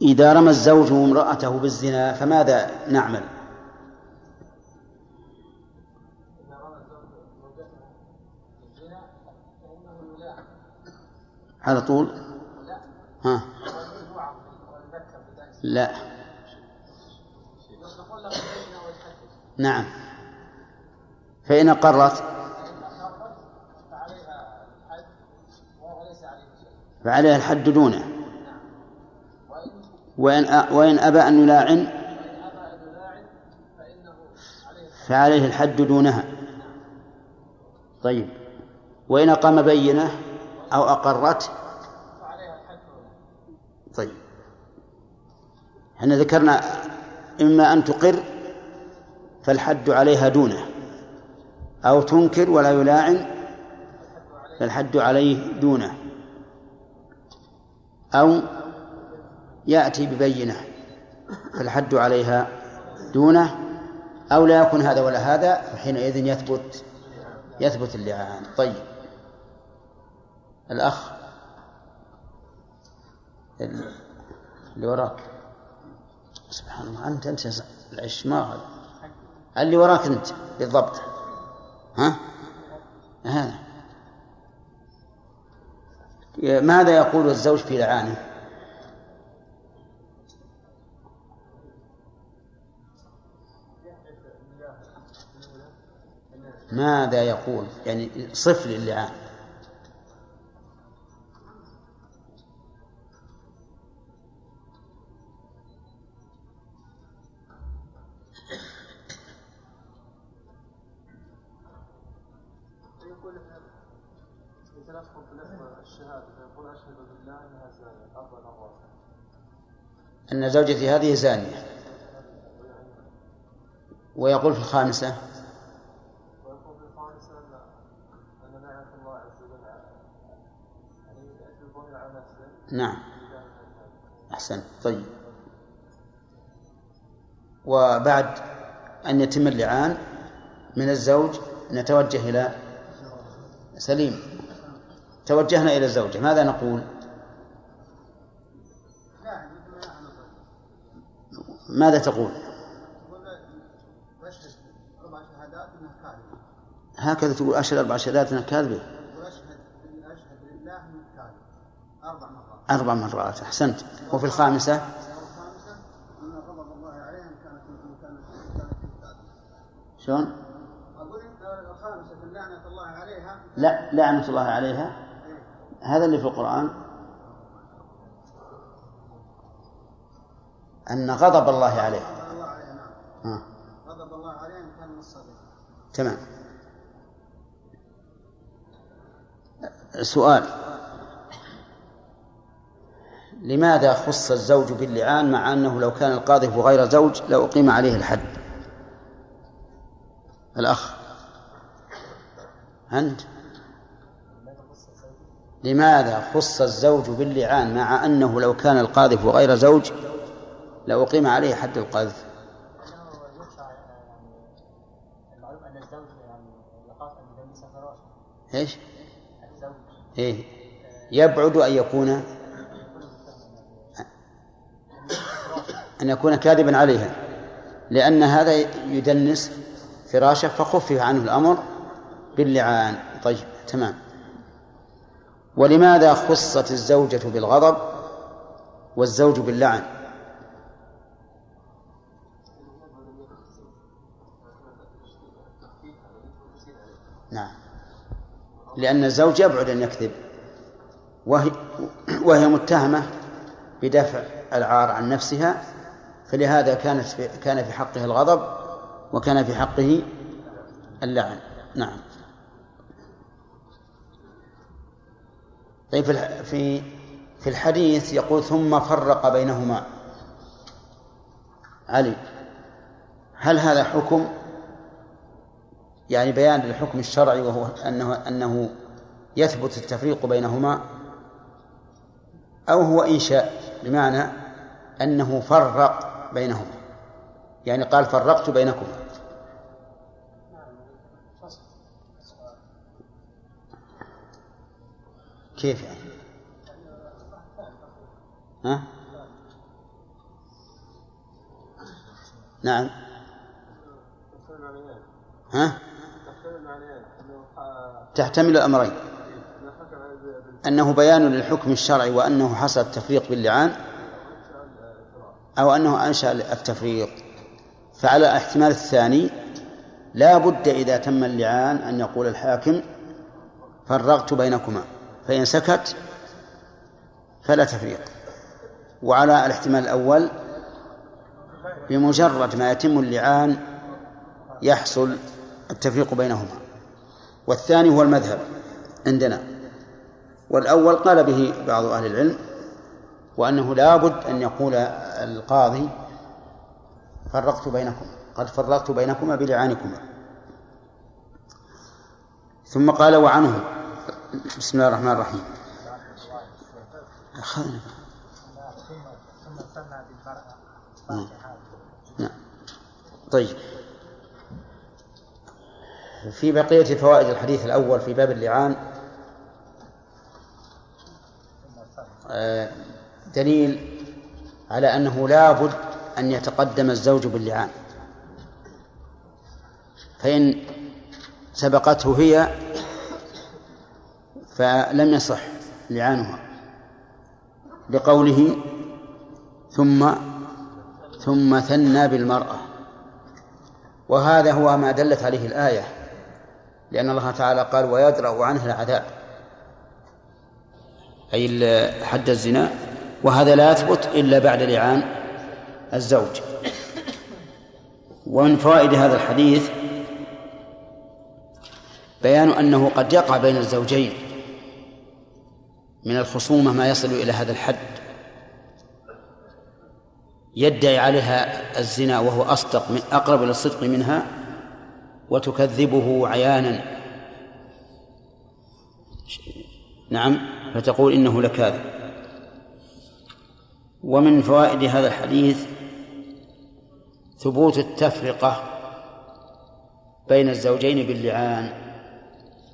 إذا رمى الزوج امرأته بالزنا فماذا نعمل؟ على طول؟ ها. لا. نعم. فإن أقرت فعليها الحد دونه. وإن وإن أبى أن يلاعن؟ فعليه الحد دونها. طيب. وإن أقام بينة؟ أو أقرت؟ طيب. إحنا ذكرنا إما أن تقر فالحد عليها دونه أو تنكر ولا يلاعن فالحد عليه دونه أو يأتي ببينة فالحد عليها دونه أو لا يكون هذا ولا هذا فحينئذ يثبت يثبت اللعان. طيب. الأخ. اللي وراك. سبحان الله أنت أنت العش ما هذا. اللي وراك أنت بالضبط. ها؟ هذا ماذا يقول الزوج في لعانه؟ ماذا يقول؟ يعني صف لي أن زوجتي هذه زانية. ويقول في الخامسة نعم. أحسن. طيب. وبعد أن يتم اللعان من الزوج نتوجه إلى سليم. توجهنا إلى الزوجة. ماذا نقول؟ ماذا تقول؟ هكذا تقول أشهد أربع شهادات أنها كاذبة أربع مرات أحسنت. وفي الخامسة؟ شلون؟ لا لعنة الله عليها. هذا اللي في القرآن. أن غضب الله نعم. ها. غضب الله عليها إن كان من الصديق تمام. سؤال. لماذا خص الزوج باللعان مع أنه لو كان القاذف غير زوج لأقيم عليه الحد؟ الأخ. أنت. لماذا خص الزوج باللعان مع أنه لو كان القاذف غير زوج لأقيم عليه حد القذف. أن الزوج إيه. يبعد أن يكون أن يكون كاذبا عليها. لأن هذا يدنس فراشة فخفف عنه الأمر باللعان. طيب تمام. ولماذا خصت الزوجة بالغضب والزوج باللعن؟ لأن الزوج يبعد أن يكذب. وهي, وهي متهمة بدفع العار عن نفسها فلهذا كانت في كان في حقه الغضب وكان في حقه اللعن. نعم. طيب في في الحديث يقول ثم فرق بينهما علي هل هذا حكم؟ يعني بيان للحكم الشرعي وهو أنه أنه يثبت التفريق بينهما أو هو إنشاء بمعنى أنه فرق بينهما يعني قال فرقت بينكما كيف يعني؟ ها؟ نعم ها؟ تحتمل الأمرين أنه بيان للحكم الشرعي وأنه حصل التفريق باللعان أو أنه أنشأ التفريق. فعلى الاحتمال الثاني لا بد إذا تم اللعان أن يقول الحاكم فرغت بينكما فإن سكت فلا تفريق. وعلى الاحتمال الأول بمجرد ما يتم اللعان يحصل التفريق بينهما. والثاني هو المذهب عندنا. والأول قال به بعض أهل العلم وأنه لا بد أن يقول القاضي فرقت بينكم قد فرقت بينكما بلعانكما. ثم قال وعنه. بسم الله الرحمن الرحيم. أخذنا نعم. نعم. طيب. في بقية فوائد الحديث الأول في باب اللعان آه، دليل على أنه لا بد أن يتقدم الزوج باللعان. فإن سبقته هي فلم يصح لعانها. لقوله ثم ثم ثنى بالمرأة. وهذا هو ما دلت عليه الآية. لأن الله تعالى قال ويدرأ عنه العذاب. أي حد الزنا. وهذا لا يثبت إلا بعد لعان الزوج. ومن فوائد هذا الحديث بيان أنه قد يقع بين الزوجين من الخصومة ما يصل إلى هذا الحد. يدعي عليها الزنا وهو أصدق من أقرب إلى الصدق منها وتكذبه عيانا. نعم فتقول إنه لكاذب. ومن فوائد هذا الحديث ثبوت التفرقة بين الزوجين باللعان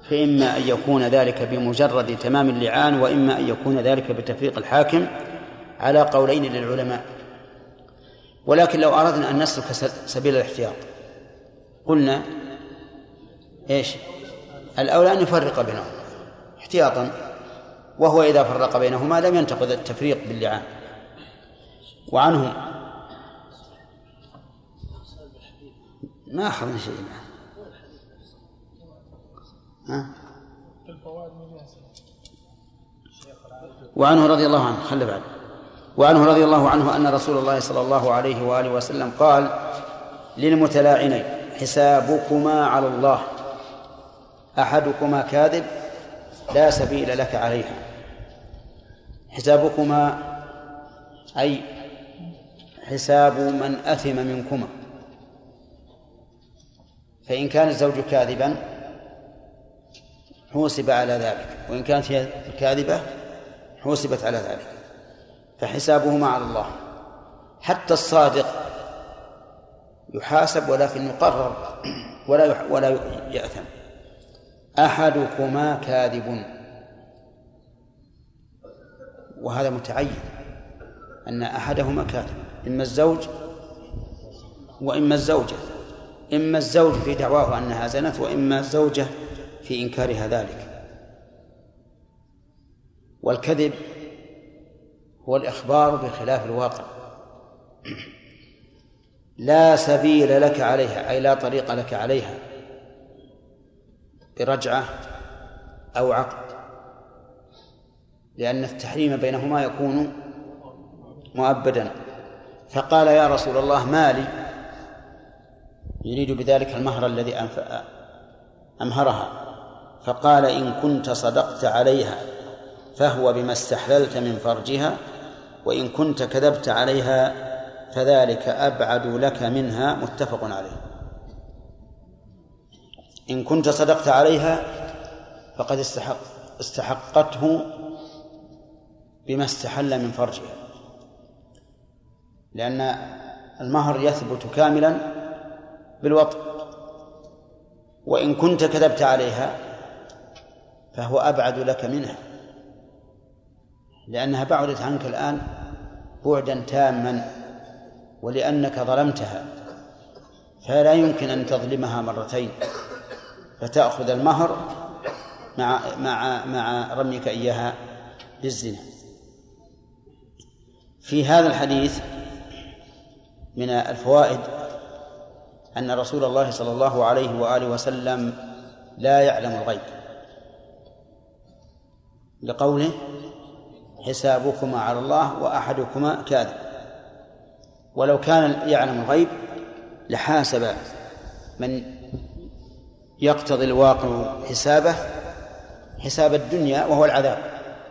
فإما أن يكون ذلك بمجرد تمام اللعان وإما أن يكون ذلك بتفريق الحاكم على قولين للعلماء. ولكن لو أردنا أن نسلك سبيل الاحتياط قلنا إيش؟ الأولى أن يفرق بينهم احتياطا وهو إذا فرق بينهما لم ينتقض التفريق باللعان وعنهم ما أخذنا شيء ها؟ وعنه رضي الله عنه خلي بعد وعنه رضي الله عنه أن رسول الله صلى الله عليه وآله وسلم قال للمتلاعنين حسابكما على الله. أحدكما كاذب لا سبيل لك عليها. حسابكما أي حساب من أثم منكما. فإن كان الزوج كاذبا حوسب على ذلك. وإن كانت هي كاذبة حوسبت على ذلك. فحسابهما على الله. حتى الصادق يحاسب ولكن يقرر ولا ولا يأثم. أحدكما كاذب. وهذا متعين أن أحدهما كاذب. إما الزوج وإما الزوجة. إما الزوج في دعواه أنها زنت وإما الزوجة في إنكارها ذلك. والكذب هو الإخبار بخلاف الواقع. لا سبيل لك عليها أي لا طريق لك عليها. برجعة أو عقد. لأن التحريم بينهما يكون مؤبدا. فقال يا رسول الله مالي يريد بذلك المهر الذي أمهرها. فقال إن كنت صدقت عليها فهو بما استحللت من فرجها وإن كنت كذبت عليها فذلك أبعد لك منها متفق عليه. إن كنت صدقت عليها فقد استحق استحقته بما استحل من فرجها. لأن المهر يثبت كاملا بالوطء وإن كنت كذبت عليها فهو أبعد لك منها. لأنها بعدت عنك الآن بعدا تاما. ولأنك ظلمتها فلا يمكن أن تظلمها مرتين فتأخذ المهر مع مع مع رميك إياها بالزنا. في هذا الحديث من الفوائد أن رسول الله صلى الله عليه وآله وسلم لا يعلم الغيب. لقوله حسابكما على الله وأحدكما كاذب. ولو كان يعلم الغيب لحاسب من يقتضي الواقع حسابه حساب الدنيا وهو العذاب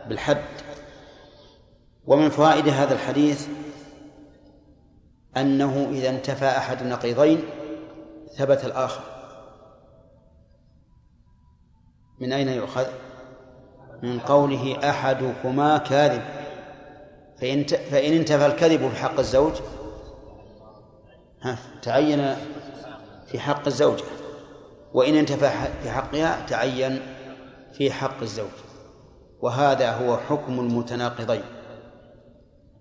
بالحد. ومن فوائد هذا الحديث أنه إذا انتفى أحد النقيضين ثبت الآخر. من أين يؤخذ؟ من قوله أحدكما كاذب. فإن فإن انتفى الكذب في حق الزوج ها تعين في حق الزوجة. وإن انتفى في حقها تعين في حق الزوج. وهذا هو حكم المتناقضين.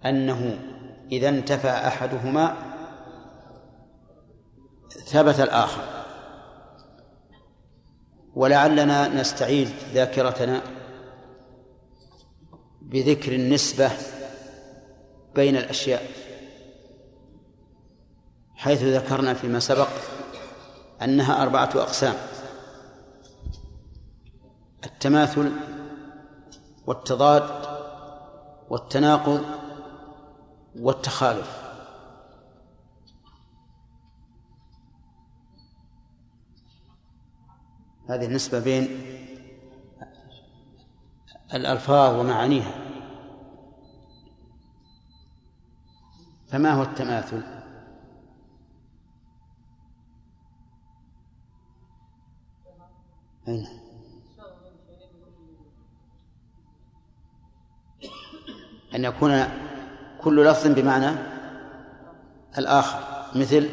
أنه إذا انتفى أحدهما ثبت الآخر. ولعلنا نستعيد ذاكرتنا بذكر النسبة بين الأشياء. حيث ذكرنا فيما سبق أنها أربعة أقسام التماثل والتضاد والتناقض والتخالف. هذه النسبة بين الألفاظ ومعانيها. فما هو التماثل؟ أين أن يكون كل لفظ بمعنى الآخر مثل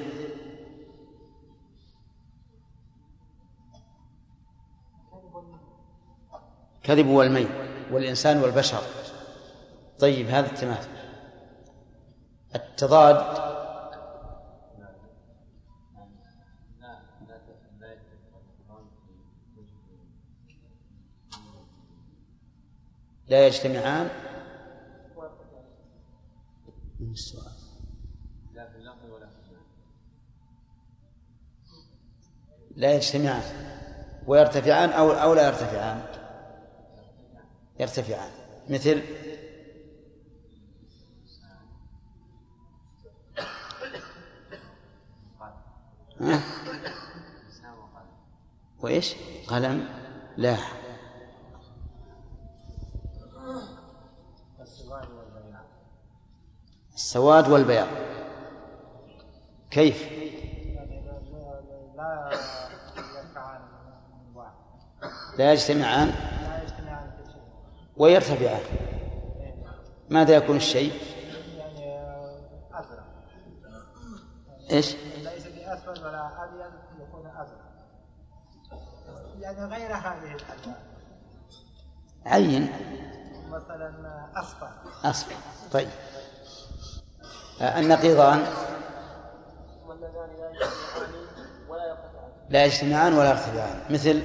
كذب والميل والإنسان والبشر. طيب هذا التماثل التضاد لا يجتمعان من السؤال. لا في اللفظ ولا في لا يجتمعان ويرتفعان أو أو لا يرتفعان يرتفعان مثل؟ وإيش؟ قلم. لا. السواد والبياض. كيف؟ لا يجتمعان. ويرتفعان. ماذا يكون الشيء؟ يعني أزرق إيش؟ ليس بأسود ولا أبيض يكون أزرق يعني غير هذه الألوان عين. مثلا أصفر. أصفر. طيب. النقيضان. لا يجتمعان ولا يرتفعان مثل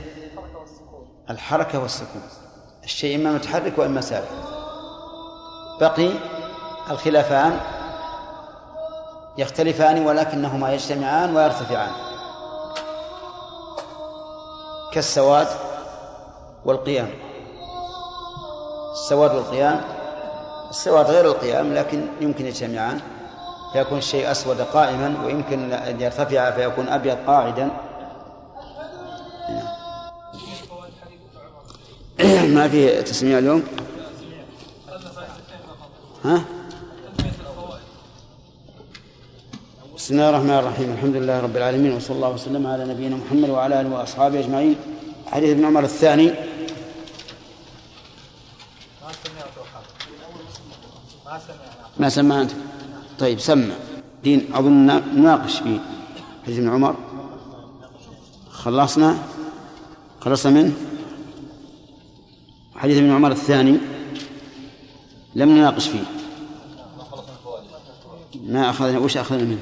الحركة والسكون. الشيء إما متحرك وإما ساكن بقي الخلافان يختلفان ولكنهما يجتمعان ويرتفعان. كالسواد والقيام. السواد والقيام. السواد غير القيام لكن يمكن يجتمعان. فيكون الشيء أسود قائما ويمكن أن يرتفع فيكون أبيض قاعدا. ما في تسمية اليوم؟ ها؟ بسم الله الرحمن الرحيم. الحمد لله رب العالمين وصلى الله وسلم على نبينا محمد وعلى آله وأصحابه أجمعين. حديث ابن عمر الثاني. ما سمع انت طيب سمع. دين أظن نناقش فيه حديث ابن عمر. خلصنا؟ خلصنا منه حديث ابن عمر الثاني. لم نناقش فيه. ما أخذنا وش أخذنا منه؟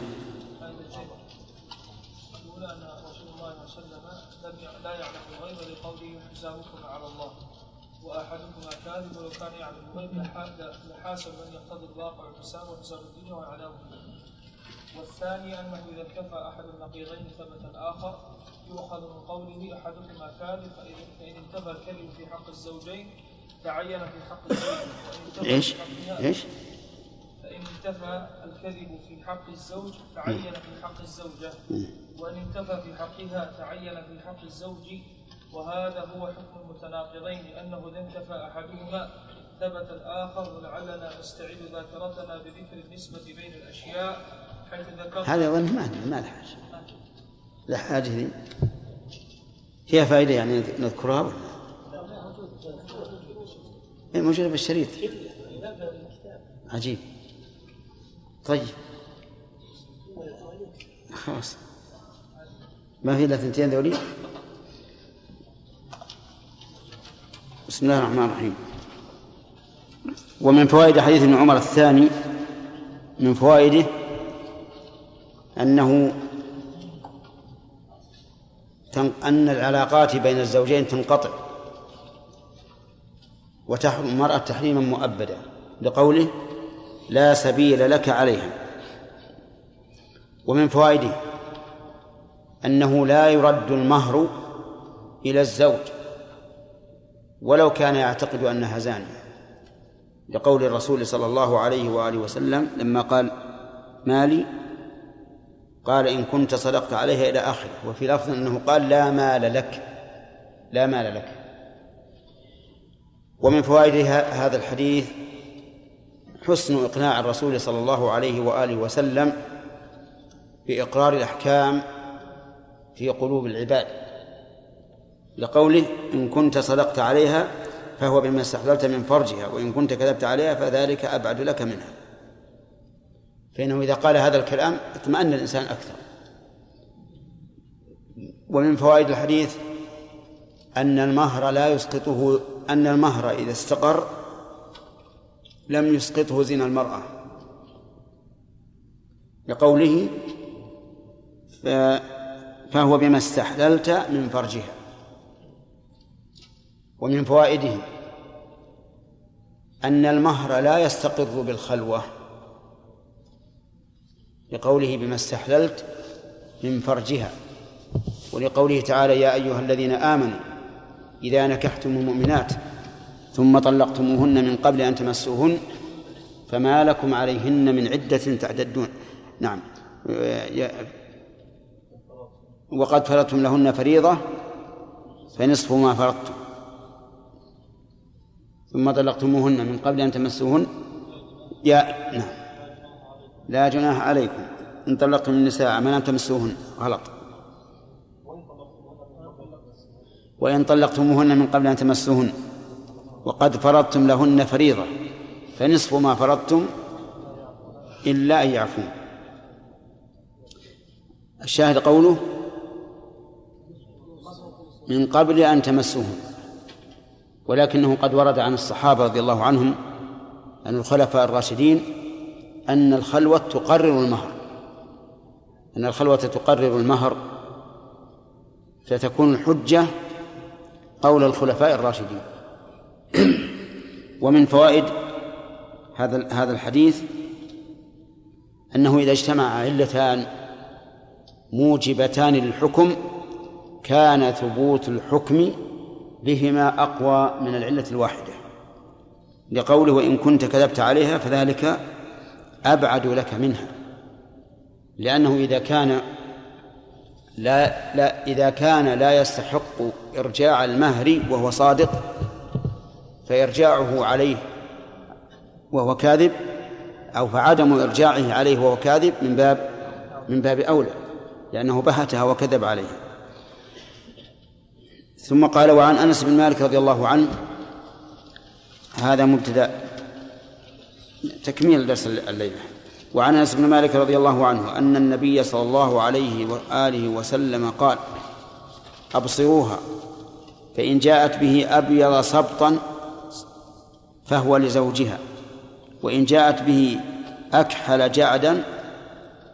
واحدكما كاذب ولو كان يعلم الغيب لحا- لحاسب من يقتضي الواقع الحساب وحساب الدنيا وعلاه والثاني أنه إذا انتفى أحد النقيضين ثبت الآخر يؤخذ من قوله احدكما كاذب فإن- فإن انتفى الكذب في حق الزوجين تعين في حق الزوج إيش؟ إيش؟ فإن انتفى الكذب في حق الزوج تعين في حق الزوجة وإن انتفى في حقها تعين في حق الزوج وهذا هو حكم المتناقضين لأنه إذا انتفى أحدهما ثبت الآخر ولعلنا نستعيد ذاكرتنا بذكر النسبة بين الأشياء حيث ذكرت هذا أظن ما ما له حاجة. لا حاجة ذي فيها فائدة يعني نذكرها ولا هي موجودة بالشريط عجيب. طيب. خلاص. ما في إلا ثنتين ذولي؟ بسم الله الرحمن الرحيم. ومن فوائد حديث ابن عمر الثاني من فوائده أنه أن العلاقات بين الزوجين تنقطع وتحرم المرأة تحريما مؤبدا لقوله لا سبيل لك عليها. ومن فوائده أنه لا يرد المهر إلى الزوج ولو كان يعتقد أنها زانية. لقول الرسول صلى الله عليه وآله وسلم لما قال مالي؟ قال إن كنت صدقت عليها إلى آخره. وفي لفظ أنه قال لا مال لك. لا مال لك. ومن فوائد هذا الحديث حسن إقناع الرسول صلى الله عليه وآله وسلم بإقرار الأحكام في قلوب العباد. لقوله إن كنت صدقت عليها فهو بما استحللت من فرجها وإن كنت كذبت عليها فذلك أبعد لك منها. فإنه إذا قال هذا الكلام اطمأن الإنسان أكثر. ومن فوائد الحديث أن المهر لا يسقطه أن المهر إذا استقر لم يسقطه زنا المرأة. لقوله فهو بما استحللت من فرجها. ومن فوائده أن المهر لا يستقر بالخلوة لقوله بما استحللت من فرجها ولقوله تعالى يا أيها الذين آمنوا إذا نكحتم المؤمنات ثم طلقتموهن من قبل أن تمسوهن فما لكم عليهن من عدة تعتدون نعم. وقد فرضتم لهن فريضة فنصف ما فرضتم. ثم طلقتموهن من قبل أن تمسوهن؟ يا نعم. لا جناح عليكم. إن طلقتم النساء ما لم تمسوهن. غلط. وإن طلقتموهن من قبل أن تمسوهن وقد فرضتم لهن فريضة. فنصف ما فرضتم إلا أن يعفون. الشاهد قوله من قبل أن تمسوهن. ولكنه قد ورد عن الصحابة رضي الله عنهم عن الخلفاء الراشدين أن الخلوة تقرر المهر. أن الخلوة تقرر المهر فتكون الحجة قول الخلفاء الراشدين. ومن فوائد هذا هذا الحديث أنه إذا اجتمع علتان موجبتان للحكم كان ثبوت الحكم بهما أقوى من العلة الواحدة. لقوله وإن كنت كذبت عليها فذلك أبعد لك منها. لأنه إذا كان لا لا إذا كان لا يستحق إرجاع المهر وهو صادق فإرجاعه عليه وهو كاذب أو فعدم إرجاعه عليه وهو كاذب من باب من باب أولى لأنه بهتها وكذب عليها. ثم قال وعن أنس بن مالك رضي الله عنه هذا مبتدأ تكميل درس الليلة وعن أنس بن مالك رضي الله عنه أن النبي صلى الله عليه وآله وسلم قال أبصروها فإن جاءت به أبيض سبطا فهو لزوجها وإن جاءت به أكحل جعدا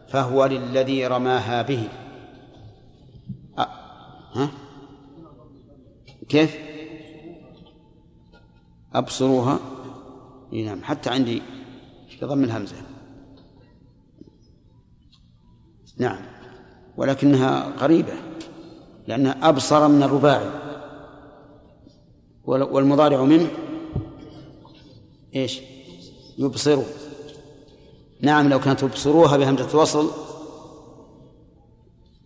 فهو للذي رماها به أ... ها؟ كيف؟ أبصروها. نعم حتى عندي في ضم الهمزة. نعم ولكنها قريبة لأنها أبصر من الرباعي. والمضارع منه إيش؟ يبصروا نعم لو كانت تبصروها بهمزة وصل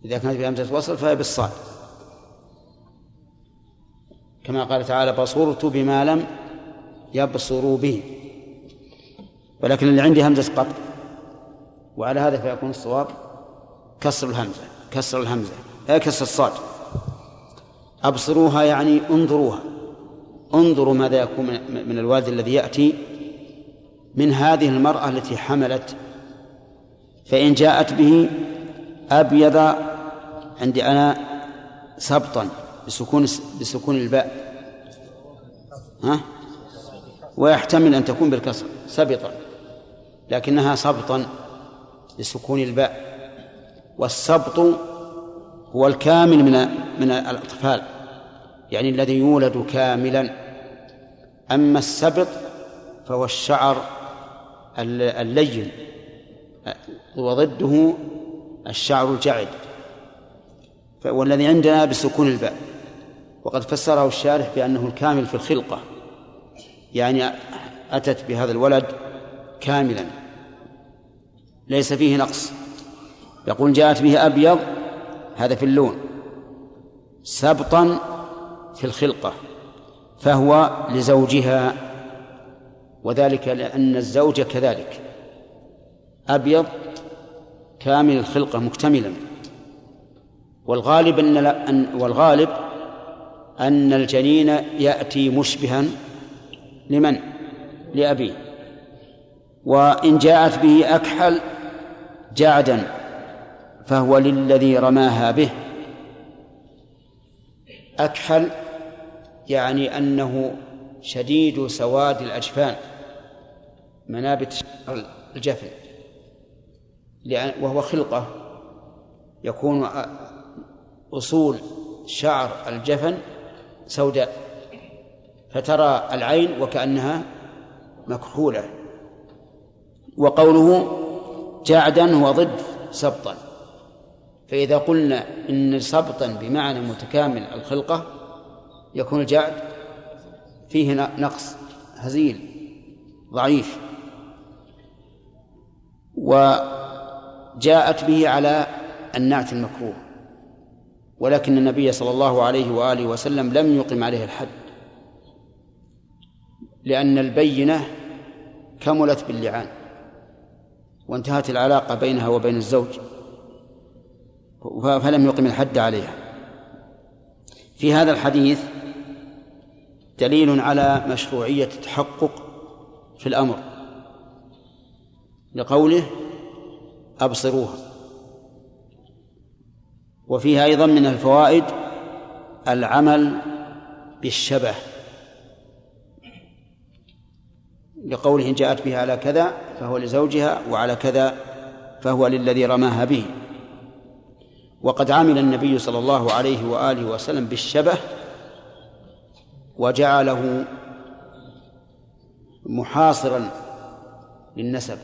إذا كانت بهمزة وصل فهي بالصاد. كما قال تعالى بصرت بما لم يبصروا به. ولكن اللي عندي همزة قطع وعلى هذا فيكون الصواب كسر الهمزة كسر الهمزة لا كسر الصاد. أبصروها يعني انظروها. انظروا ماذا يكون من الوالد الذي يأتي من هذه المرأة التي حملت. فإن جاءت به أبيض عندي أنا سبطا. بسكون بسكون الباء. ها؟ ويحتمل أن تكون بالكسر سبطا. لكنها سبطا بسكون الباء. والسبط هو الكامل من من الأطفال يعني الذي يولد كاملا. أما السبط فهو الشعر اللين وضده الشعر الجعد والذي عندنا بسكون الباء. وقد فسره الشارح بأنه الكامل في الخلقة. يعني أتت بهذا الولد كاملا. ليس فيه نقص. يقول جاءت به أبيض هذا في اللون سبطا في الخلقة فهو لزوجها وذلك لأن الزوج كذلك. أبيض كامل الخلقة مكتملا. والغالب أن والغالب أن الجنين يأتي مشبها لمن؟ لأبيه وإن جاءت به أكحل جعدا فهو للذي رماها به أكحل يعني أنه شديد سواد الأجفان منابت الجفن وهو خلقة يكون أصول شعر الجفن سوداء فترى العين وكأنها مكحولة. وقوله جعدا هو ضد سبطا. فإذا قلنا إن سبطا بمعنى متكامل الخلقة يكون الجعد فيه نقص هزيل ضعيف. وجاءت به على النعت المكروه. ولكن النبي صلى الله عليه وآله وسلم لم يقم عليه الحد لأن البينة كملت باللعان وانتهت العلاقة بينها وبين الزوج فلم يقم الحد عليها. في هذا الحديث دليل على مشروعية التحقق في الأمر لقوله أبصروها. وفيها أيضا من الفوائد العمل بالشبه. لقوله جاءت بها على كذا فهو لزوجها وعلى كذا فهو للذي رماها به. وقد عمل النبي صلى الله عليه وآله وسلم بالشبه وجعله محاصرا للنسب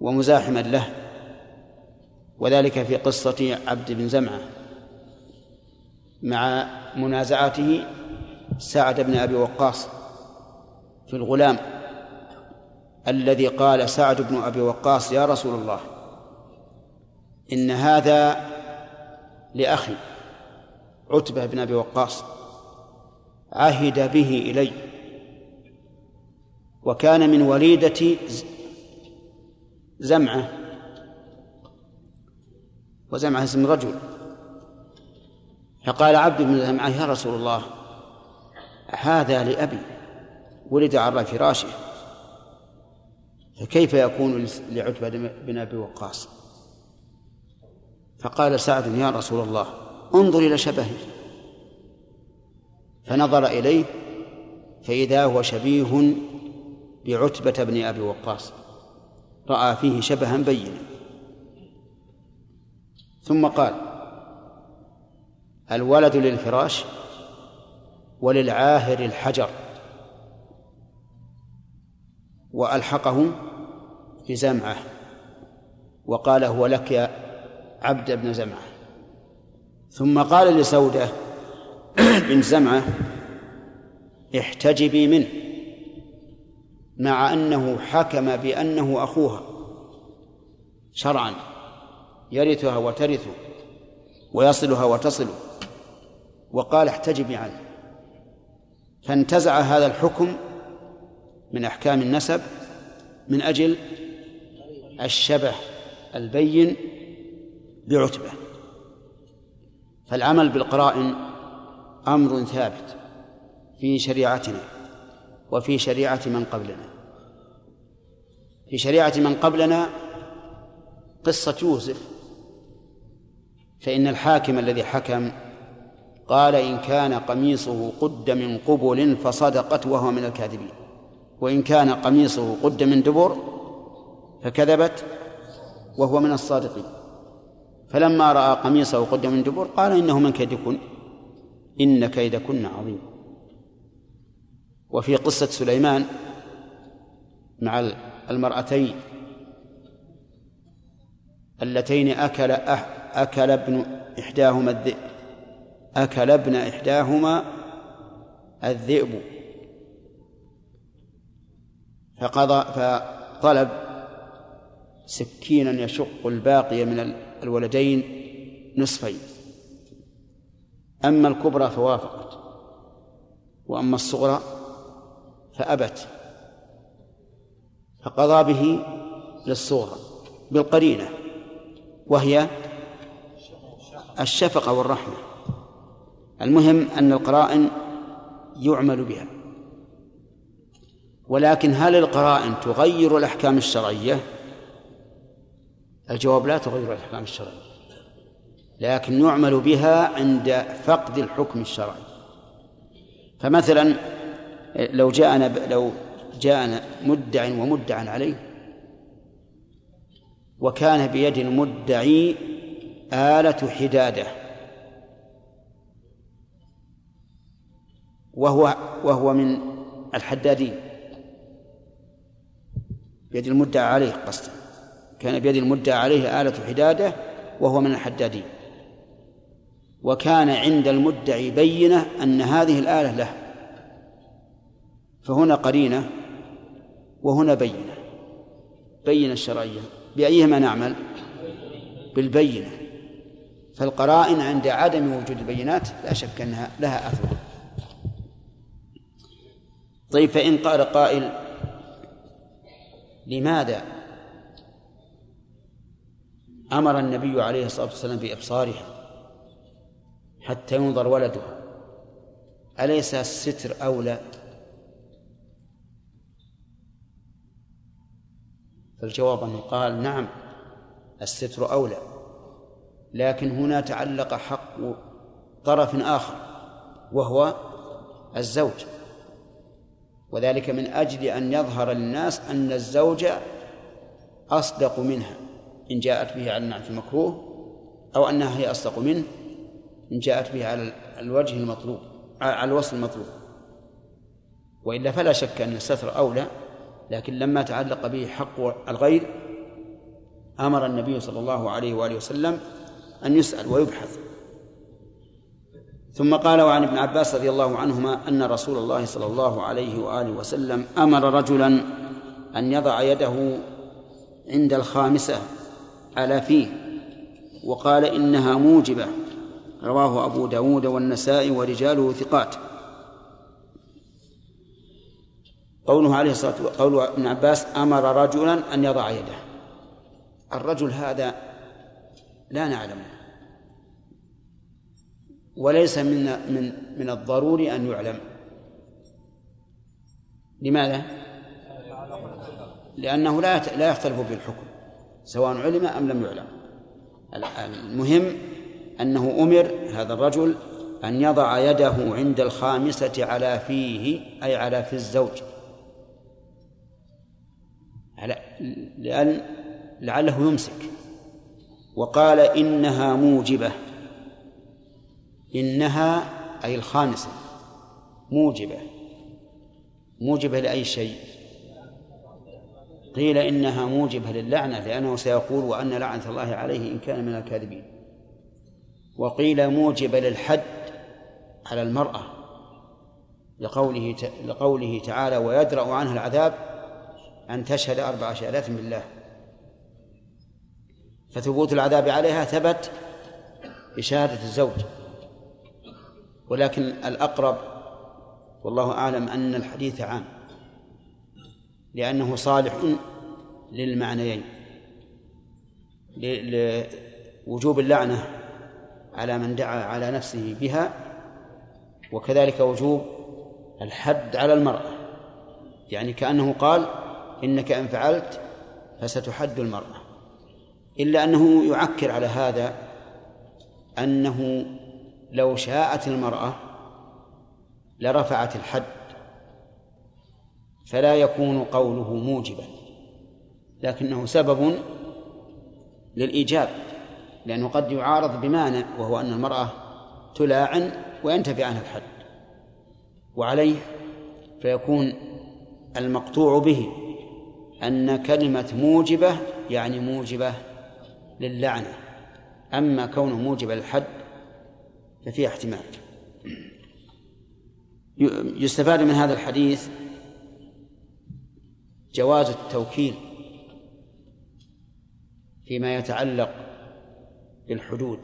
ومزاحما له. وذلك في قصة عبد بن زمعة مع منازعته سعد بن أبي وقاص في الغلام الذي قال سعد بن أبي وقاص يا رسول الله إن هذا لأخي عتبة بن أبي وقاص عهد به إلي وكان من وليدة زمعة وزمعة اسم رجل. فقال عبد بن زمعة يا رسول الله هذا لأبي ولد على فراشه. فكيف يكون لعتبة بن أبي وقاص؟ فقال سعد يا رسول الله انظر إلى شبهه فنظر إليه فإذا هو شبيه بعتبة بن أبي وقاص. رأى فيه شبها بينا. ثم قال الولد للفراش وللعاهر الحجر. وألحقه بزمعة. وقال هو لك يا عبد بن زمعة. ثم قال لسودة بن زمعة احتجبي منه مع أنه حكم بأنه أخوها شرعا. يرثها وترثه ويصلها وتصله وقال احتجبي عنه فانتزع هذا الحكم من أحكام النسب من أجل الشبه البين بعتبة. فالعمل بالقرائن أمر ثابت في شريعتنا وفي شريعة من قبلنا. في شريعة من قبلنا قصة يوسف فإن الحاكم الذي حكم قال إن كان قميصه قد من قبل فصدقت وهو من الكاذبين. وإن كان قميصه قد من دبر فكذبت وهو من الصادقين. فلما رأى قميصه قد من دبر قال إنه من كيدكن إن كيدكن عظيم. وفي قصة سليمان مع المرأتين اللتين أكل أكل ابن إحداهما الذئب. أكل ابن إحداهما الذئب. فقضى فطلب سكينا يشق الباقي من الولدين نصفين. أما الكبرى فوافقت وأما الصغرى فأبت. فقضى به للصغرى بالقرينة وهي الشفقة والرحمة. المهم أن القرائن يعمل بها. ولكن هل القرائن تغير الأحكام الشرعية؟ الجواب لا تغير الأحكام الشرعية. لكن يعمل بها عند فقد الحكم الشرعي. فمثلا لو جاءنا لو جاءنا مدع ومدعى عليه وكان بيد المدعي آلة حدادة. وهو وهو من الحدادين. بيد المدعى عليه قصدا كان بيد المدعى عليه آلة حدادة وهو من الحدادين. وكان عند المدعي بينة أن هذه الآلة له. فهنا قرينة وهنا بينة. بينة الشرعية بأيهما نعمل؟ بالبينة. فالقرائن عند عدم وجود البينات لا شك أنها لها أثر. طيب فإن قال قائل لماذا أمر النبي عليه الصلاة والسلام بإبصارها حتى ينظر ولدها أليس الستر أولى؟ فالجواب أنه قال نعم الستر أولى. لكن هنا تعلق حق طرف آخر وهو الزوج. وذلك من أجل أن يظهر للناس أن الزوج أصدق منها إن جاءت به على النعت المكروه أو أنها هي أصدق منه إن جاءت به على الوجه المطلوب على الوصف المطلوب. وإلا فلا شك أن الستر أولى لكن لما تعلق به حق الغير أمر النبي صلى الله عليه وآله وسلم أن يسأل ويبحث. ثم قال وعن ابن عباس رضي الله عنهما أن رسول الله صلى الله عليه وآله وسلم أمر رجلا أن يضع يده عند الخامسة على فيه وقال إنها موجبة. رواه أبو داود والنسائي ورجاله ثقات. قوله عليه الصلاة والسلام قول ابن عباس أمر رجلا أن يضع يده. الرجل هذا لا نعلمه وليس من من من الضروري أن يعلم. لماذا؟ لأنه لا لا يختلف في الحكم سواء علم أم لم يعلم. المهم أنه أمر هذا الرجل أن يضع يده عند الخامسة على فيه أي على في الزوج. على لأن لعله يمسك. وقال إنها موجبة. إنها أي الخامسة موجبة. موجبة لأي شيء. قيل إنها موجبة للعنة لأنه سيقول وأن لعنة الله عليه إن كان من الكاذبين. وقيل موجبة للحد على المرأة. لقوله لقوله تعالى ويدرأ عنها العذاب أن تشهد أربع شهادات بالله فثبوت العذاب عليها ثبت بشهادة الزوج. ولكن الأقرب والله أعلم أن الحديث عام لأنه صالح للمعنيين لوجوب اللعنة على من دعا على نفسه بها وكذلك وجوب الحد على المرأة. يعني كأنه قال إنك إن فعلت فستحد المرأة. إلا أنه يعكر على هذا أنه لو شاءت المرأة لرفعت الحد فلا يكون قوله موجبا لكنه سبب للإيجاب لأنه قد يعارض بمانع وهو أن المرأة تلاعن وينتفي عنها الحد وعليه فيكون المقطوع به أن كلمة موجبة يعني موجبة للعنة. أما كونه موجبة للحد ففيه احتمال. يستفاد من هذا الحديث جواز التوكيل فيما يتعلق بالحدود.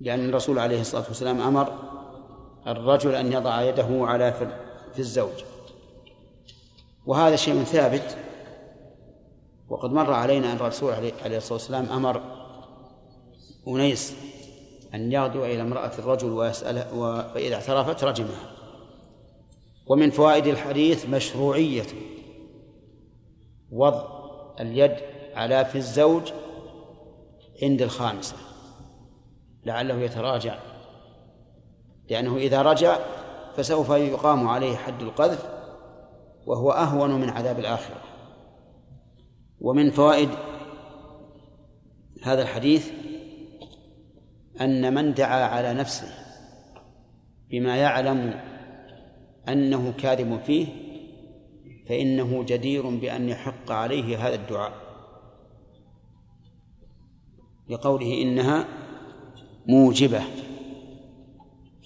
لأن الرسول عليه الصلاة والسلام أمر الرجل أن يضع يده على في الزوج. وهذا شيء ثابت وقد مر علينا أن الرسول عليه الصلاة والسلام أمر أنيس أن يغدو إلى امرأة الرجل ويسأل فإذا اعترفت رجمها. ومن فوائد الحديث مشروعية. وضع اليد على في الزوج عند الخامسة. لعله يتراجع. لأنه إذا رجع فسوف يقام عليه حد القذف وهو أهون من عذاب الآخرة. ومن فوائد هذا الحديث أن من دعا على نفسه بما يعلم أنه كاذب فيه فإنه جدير بأن يحق عليه هذا الدعاء. لقوله إنها موجبة.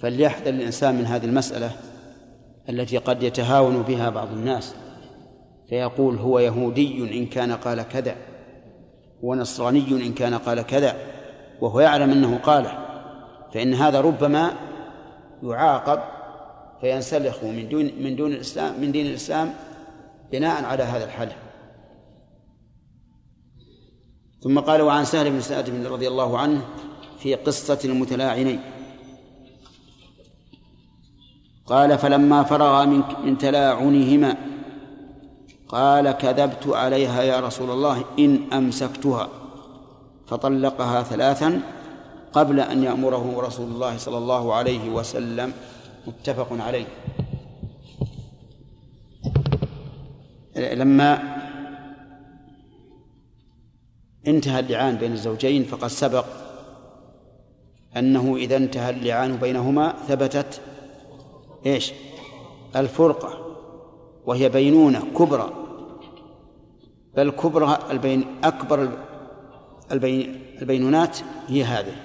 فليحذر الإنسان من هذه المسألة التي قد يتهاون بها بعض الناس. فيقول هو يهودي إن كان قال كذا ونصراني إن كان قال كذا وهو يعلم أنه قاله فإن هذا ربما يعاقب فينسلخ من دون من دون الإسلام من دين الإسلام بناء على هذا الحل. ثم قال وعن سهل بن سعد رضي الله عنه في قصة المتلاعنين قال فلما فرغ من من تلاعنهما قال كذبت عليها يا رسول الله إن أمسكتها. فطلقها ثلاثا قبل أن يأمره رسول الله صلى الله عليه وسلم. متفق عليه. لما انتهى اللعان بين الزوجين فقد سبق أنه إذا انتهى اللعان بينهما ثبتت إيش؟ الفرقة. وهي بينونة كبرى. بل كبرى البين أكبر البين البينونات هي هذه.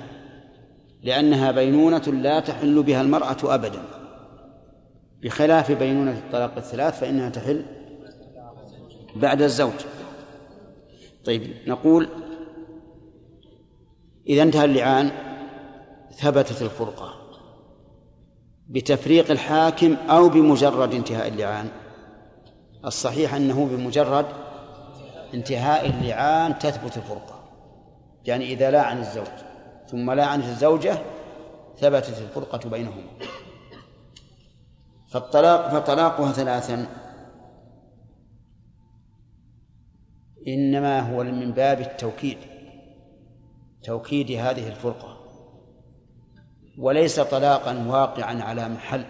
لأنها بينونة لا تحل بها المرأة أبدا. بخلاف بينونة الطلاق الثلاث فإنها تحل بعد الزوج. طيب نقول إذا انتهى اللعان ثبتت الفرقة. بتفريق الحاكم أو بمجرد انتهاء اللعان. الصحيح أنه بمجرد انتهاء اللعان تثبت الفرقة يعني إذا لاعن الزوج ثم لاعنت الزوجة ثبتت الفرقة بينهما. فالطلاق فطلاقها ثلاثا. إنما هو من باب التوكيد توكيد هذه الفرقة. وليس طلاقا واقعا على محل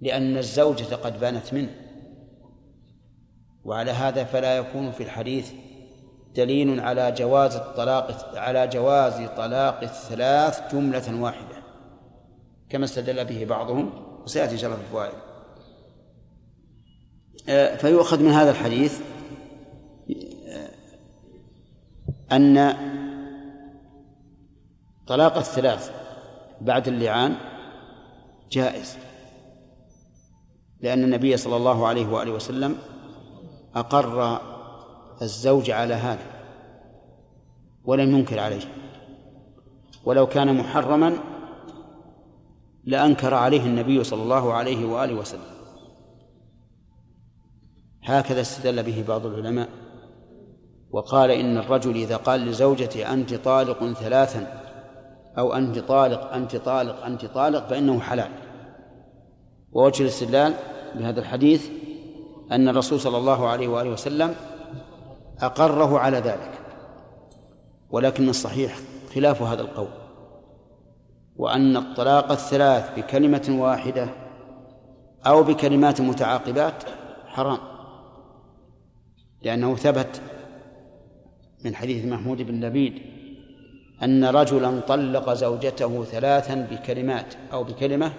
لأن الزوجة قد بانت منه. وعلى هذا فلا يكون في الحديث دليل على جواز الطلاق على جواز طلاق الثلاث جملة واحدة كما استدل به بعضهم وسيأتي إن شاء الله في الفوائد. آه، فيؤخذ من هذا الحديث آه، أن طلاق الثلاث بعد اللعان جائز لأن النبي صلى الله عليه وآله وسلم أقر الزوج على هذا ولم ينكر عليه. ولو كان محرما لأنكر عليه النبي صلى الله عليه وآله وسلم. هكذا استدل به بعض العلماء وقال إن الرجل إذا قال لزوجته أنت طالق ثلاثا أو أنت طالق أنت طالق أنت طالق فإنه حلال. ووجه الاستدلال بهذا الحديث أن الرسول صلى الله عليه وآله وسلم أقره على ذلك ولكن الصحيح خلاف هذا القول وأن الطلاق الثلاث بكلمة واحدة أو بكلمات متعاقبات حرام لأنه ثبت من حديث محمود بن لبيد أن رجلا طلق زوجته ثلاثا بكلمات أو بكلمة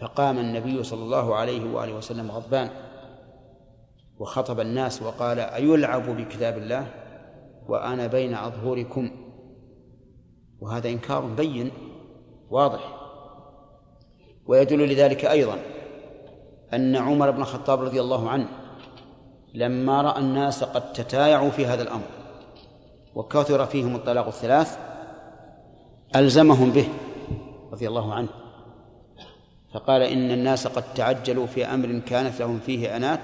فقام النبي صلى الله عليه وآله وسلم غضبان. وخطب الناس وقال أيلعب بكتاب الله؟ وأنا بين أظهركم. وهذا إنكار بين واضح. ويدل لذلك أيضا أن عمر بن الخطاب رضي الله عنه لما رأى الناس قد تتايعوا في هذا الأمر وكثر فيهم الطلاق الثلاث ألزمهم به رضي الله عنه. فقال إن الناس قد تعجلوا في أمر كانت لهم فيه أنات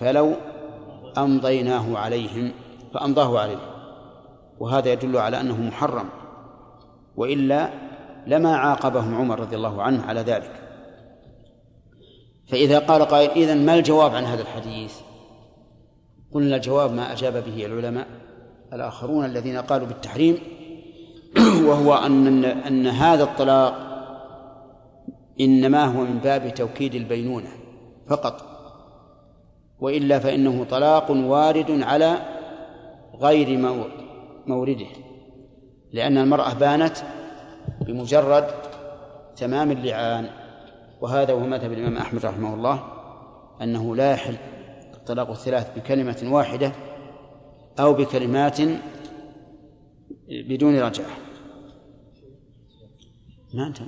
فلو أمضيناه عليهم فأمضاه عليهم. وهذا يدل على أنه محرم. وإلا لما عاقبهم عمر رضي الله عنه على ذلك. فإذا قال قائل إذن ما الجواب عن هذا الحديث؟ قلنا الجواب ما أجاب به العلماء الآخرون الذين قالوا بالتحريم وهو أن أن هذا الطلاق إنما هو من باب توكيد البينونة فقط. وإلا فإنه طلاق وارد على غير مورده لأن المرأة بانت بمجرد تمام اللعان. وهذا هو مذهب الإمام أحمد رحمه الله أنه لا يحل الطلاق الثلاث بكلمة واحدة أو بكلمات بدون رجعة. ما أنت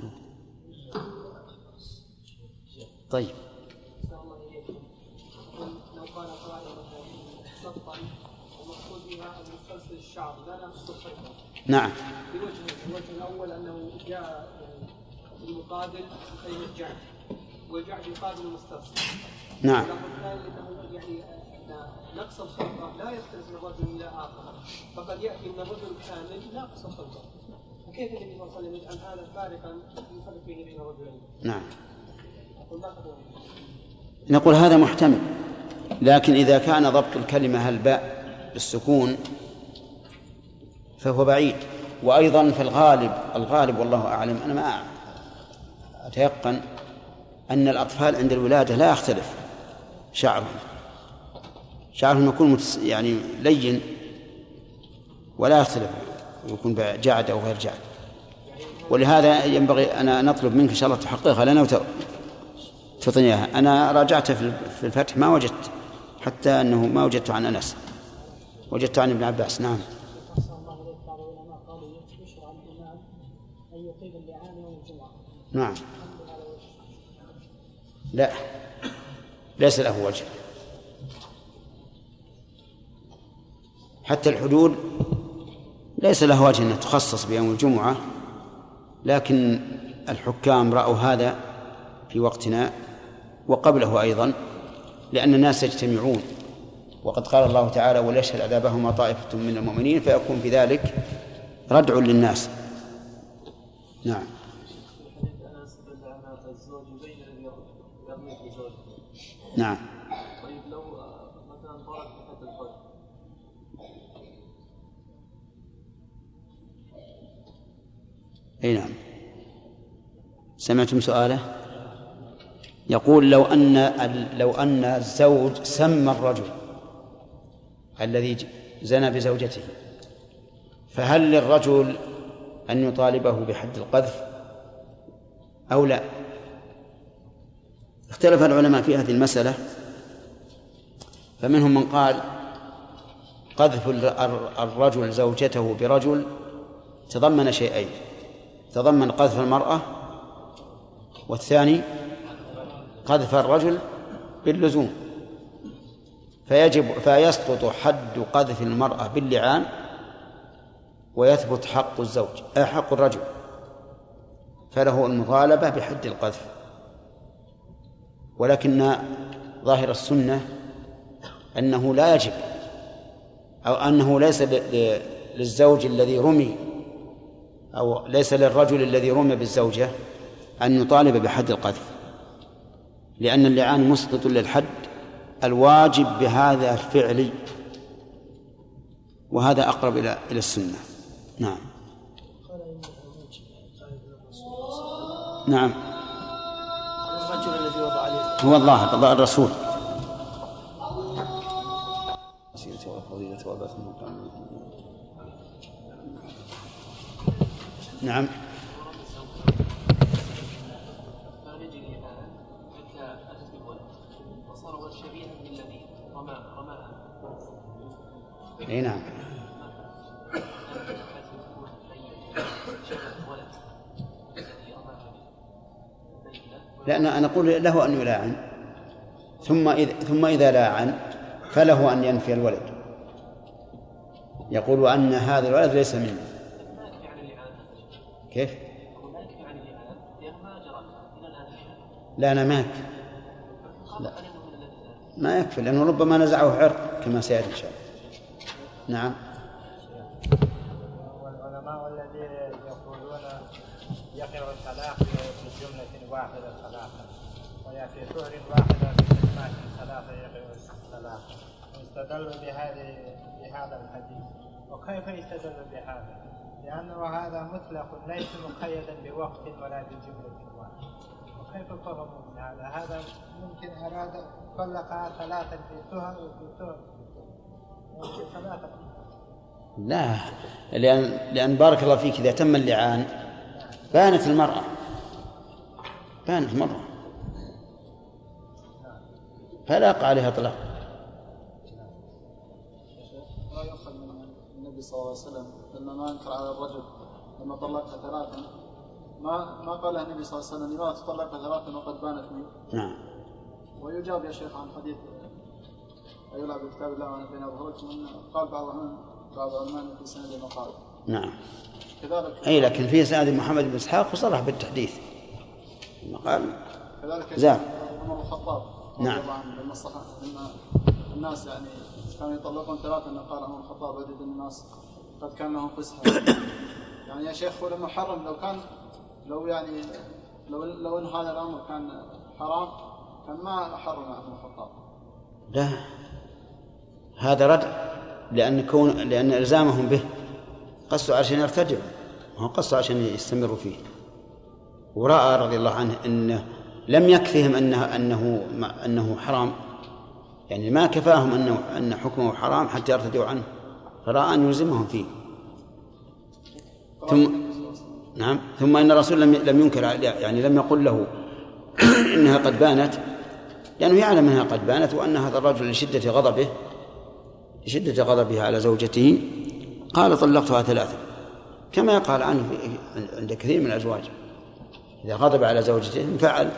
طيب. سطا ومقصود بها نعم. بوجهين الوجه الأول انه جاء المقابل كلمه جعد وجعد يقابل المسترسل نعم. الامر الثاني انه يعني نقص الخلقه لا يختلف من رجل إلى اخر فقد ياتي من الرجل كامل ناقص الخلقه فكيف النبي صلى الله عليه وسلم يجعل هذا فارقا يفرق به بين الرجلين؟ نعم. نقول هذا محتمل. لكن إذا كان ضبط الكلمة الباء بالسكون فهو بعيد. وأيضا في الغالب الغالب والله أعلم أنا ما أتيقن أن الأطفال عند الولادة لا يختلف شعرهم. شعرهم يكون يعني لين ولا يختلف يكون جعد أو غير جعد. ولهذا ينبغي أنا نطلب منك إن شاء الله تحققها لنا تعطيني إياها. أنا راجعت في الفتح ما وجدت. حتى أنه ما وجدت عن أنس. وجدت عن ابن عباس نعم. نعم. لا. ليس له وجه. حتى الحدود ليس له وجه أن تخصص بيوم الجمعة لكن الحكام رأوا هذا في وقتنا وقبله أيضا. لأن الناس يجتمعون. وقد قال الله تعالى وليشهد عذابهما طائفة من المؤمنين فيكون بذلك ردع للناس. نعم. نعم. طيب لو مثلا أي نعم. سمعتم سؤاله؟ يقول لو أن لو أن الزوج سمى الرجل الذي زنى بزوجته فهل للرجل أن يطالبه بحد القذف أو لا؟ اختلف العلماء في هذه المسألة فمنهم من قال قذف الرجل زوجته برجل تضمن شيئين تضمن قذف المرأة والثاني قذف الرجل باللزوم. فيجب فيسقط حد قذف المرأة باللعان ويثبت حق الزوج حق الرجل. فله المطالبة بحد القذف. ولكن ظاهر السنة أنه لا يجب أو أنه ليس للزوج الذي رمي أو ليس للرجل الذي رمي بالزوجة أن يطالب بحد القذف. لأن اللعان مسقط للحد الواجب بهذا الفعل وهذا أقرب إلى إلى السنة. نعم. نعم. الرجل الذي وضع عليه هو الله الرسول. نعم. اي نعم. لأن أنا أقول له أن يلاعن. ثم إذا ثم إذا لاعن فله أن ينفي الولد. يقول أن هذا الولد ليس مني. كيف؟ لا أنا ما يكفي لا. ما يكفي لأنه ربما نزعه عرق كما سيأتي إن شاء الله. نعم. والعلماء الذين يقولون يقع الطلاق في جملة واحدة طلاقا وفي شهر واحدة بكلمات ثلاثة يقع الطلاق واستدلوا بهذه بهذا الحديث. وكيف يستدل بهذا؟ لأنه هذا مطلق ليس مقيدا بوقت ولا بجملة. واحدة وكيف فهموا من هذا؟ هذا ممكن أراد طلق ثلاثا في تهم وفي تهم ممكن ثلاثة. لا لأن لأن بارك الله فيك إذا تم اللعان بانت المرأة. بانت المرأة. فلا يقع عليها طلاق لا يؤخذ من النبي صلى الله عليه وسلم لما ما انكر على الرجل لما طلقها ثلاثا ما ما قال النبي صلى الله عليه وسلم لماذا تطلقها ثلاثا وقد بانت منك نعم. ويجاب يا شيخ عن حديث يلعب بكتاب الله وأنا بين اظهركم قال بعض العلماء بعض العلماء في سند المقال نعم. كذلك أي لكن في سند محمد بن إسحاق وصرح بالتحديث. لما قال كذلك زاد. عمر الخطاب نعم. الله عنه لما الصحابه لما الناس يعني كانوا يطلقون ثلاثة إن قال عمر الخطاب عدد الناس قد كان لهم فسحة. يعني يا شيخ هو لما حرم لو كان لو يعني لو لو إن هذا الأمر كان حرام كان ما حرم عمر الخطاب. لا. هذا ردع لأن كون لأن إلزامهم به. قصوا عشان يرتجعوا ما قصوا عشان يستمروا فيه. ورأى رضي الله عنه أنه لم يكفهم أنه أنه أنه حرام. يعني ما كفاهم أنه أن حكمه حرام حتى يرتدوا عنه. فرأى أن يلزمهم فيه. ثم نعم. ثم إن الرسول لم لم ينكر يعني لم يقل له إنها قد بانت لأنه يعلم أنها قد بانت وأن هذا الرجل لشدة غضبه لشدة غضبه على زوجته قال طلقتها ثلاثا كما يقال عنه عند كثير من الأزواج. إذا غضب على زوجته انفعل.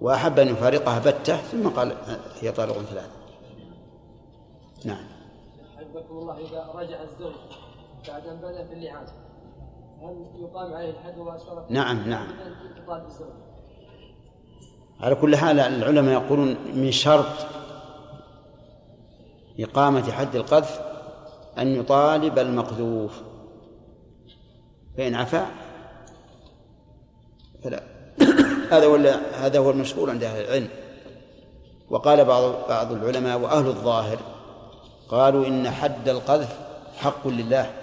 وأحب أن يفارقها بتة ثم قال هي طالق ثلاثا نعم. حفظكم الله. إذا رجع الزوج بعد أن بدأ في اللعان يقام عليه الحد؟ نعم نعم. على كل حال العلماء يقولون من شرط إقامة حد القذف أن يطالب المقذوف. فإن عفا فلا. هذا ولا هذا هو المشهور عند أهل العلم. وقال بعض بعض العلماء وأهل الظاهر قالوا إن حد القذف حق لله.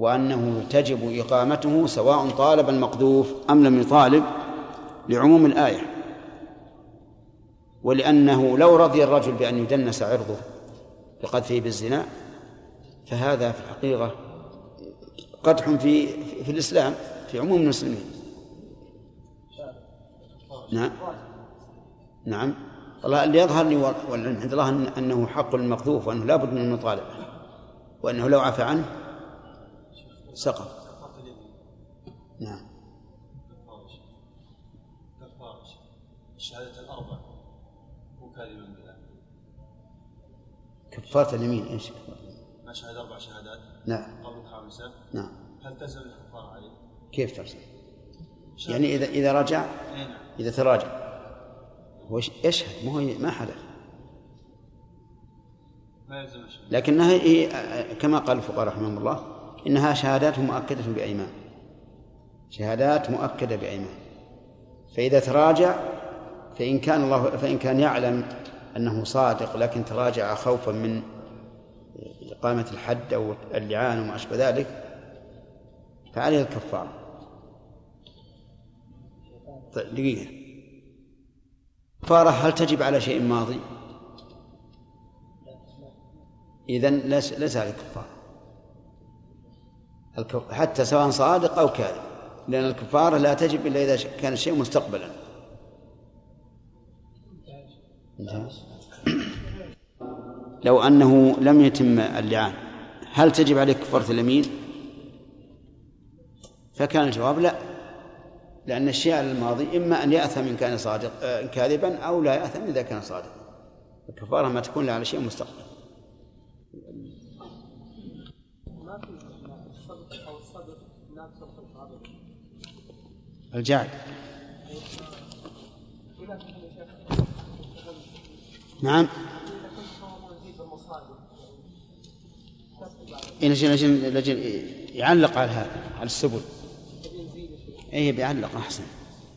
وأنه تجب إقامته سواء طالب المقذوف أم لم يطالب لعموم الآية. ولأنه لو رضي الرجل بأن يدنس عرضه بقذفه بالزنا فهذا في الحقيقة قدح في في الإسلام في عموم المسلمين. نعم. نعم. والله اللي يظهر لي والعلم عند الله أنه حق المقذوف وأنه لا بد من المطالبة وأنه لو عفى عنه سقط. نعم. الشهادة الأربع كاذبا بها كفارة اليمين؟ إيش ما شهد أربع شهادات. نعم. قبل الخامسة نعم. هل تلزم الكفارة عليه؟ كيف ترجع؟ يعني إذا إذا رجع أي نعم. إذا تراجع. هو يش- يشهد ما هو ما حلف ما لكنها هي كما قال الفقهاء رحمهم الله إنها شهادات مؤكدة بأيمان. شهادات مؤكدة بأيمان. فإذا تراجع فإن كان الله فإن كان يعلم أنه صادق لكن تراجع خوفا من إقامة الحد أو اللعان وما أشبه ذلك فعليه الكفارة طيب دقيقة. كفارة هل تجب على شيء ماضي؟ إذن ليس ليس عليه كفارة حتى سواء صادق أو كاذب. لأن الكفارة لا تجب إلا إذا كان الشيء مستقبلا. لو أنه لم يتم اللعان هل تجب عليه كفارة اليمين؟ فكان الجواب لا. لأن الشيء على الماضي إما أن يأثم إن كان صادق آه، كاذبا أو لا يأثم إذا كان صادقا. الكفارة ما تكون على شيء مستقبل ما في الصدق أو الصدق لا تصدق القابل الجعد نعم. لجل لجل لجل يعلق على هذا على السبل. اي بيعلق أحسن.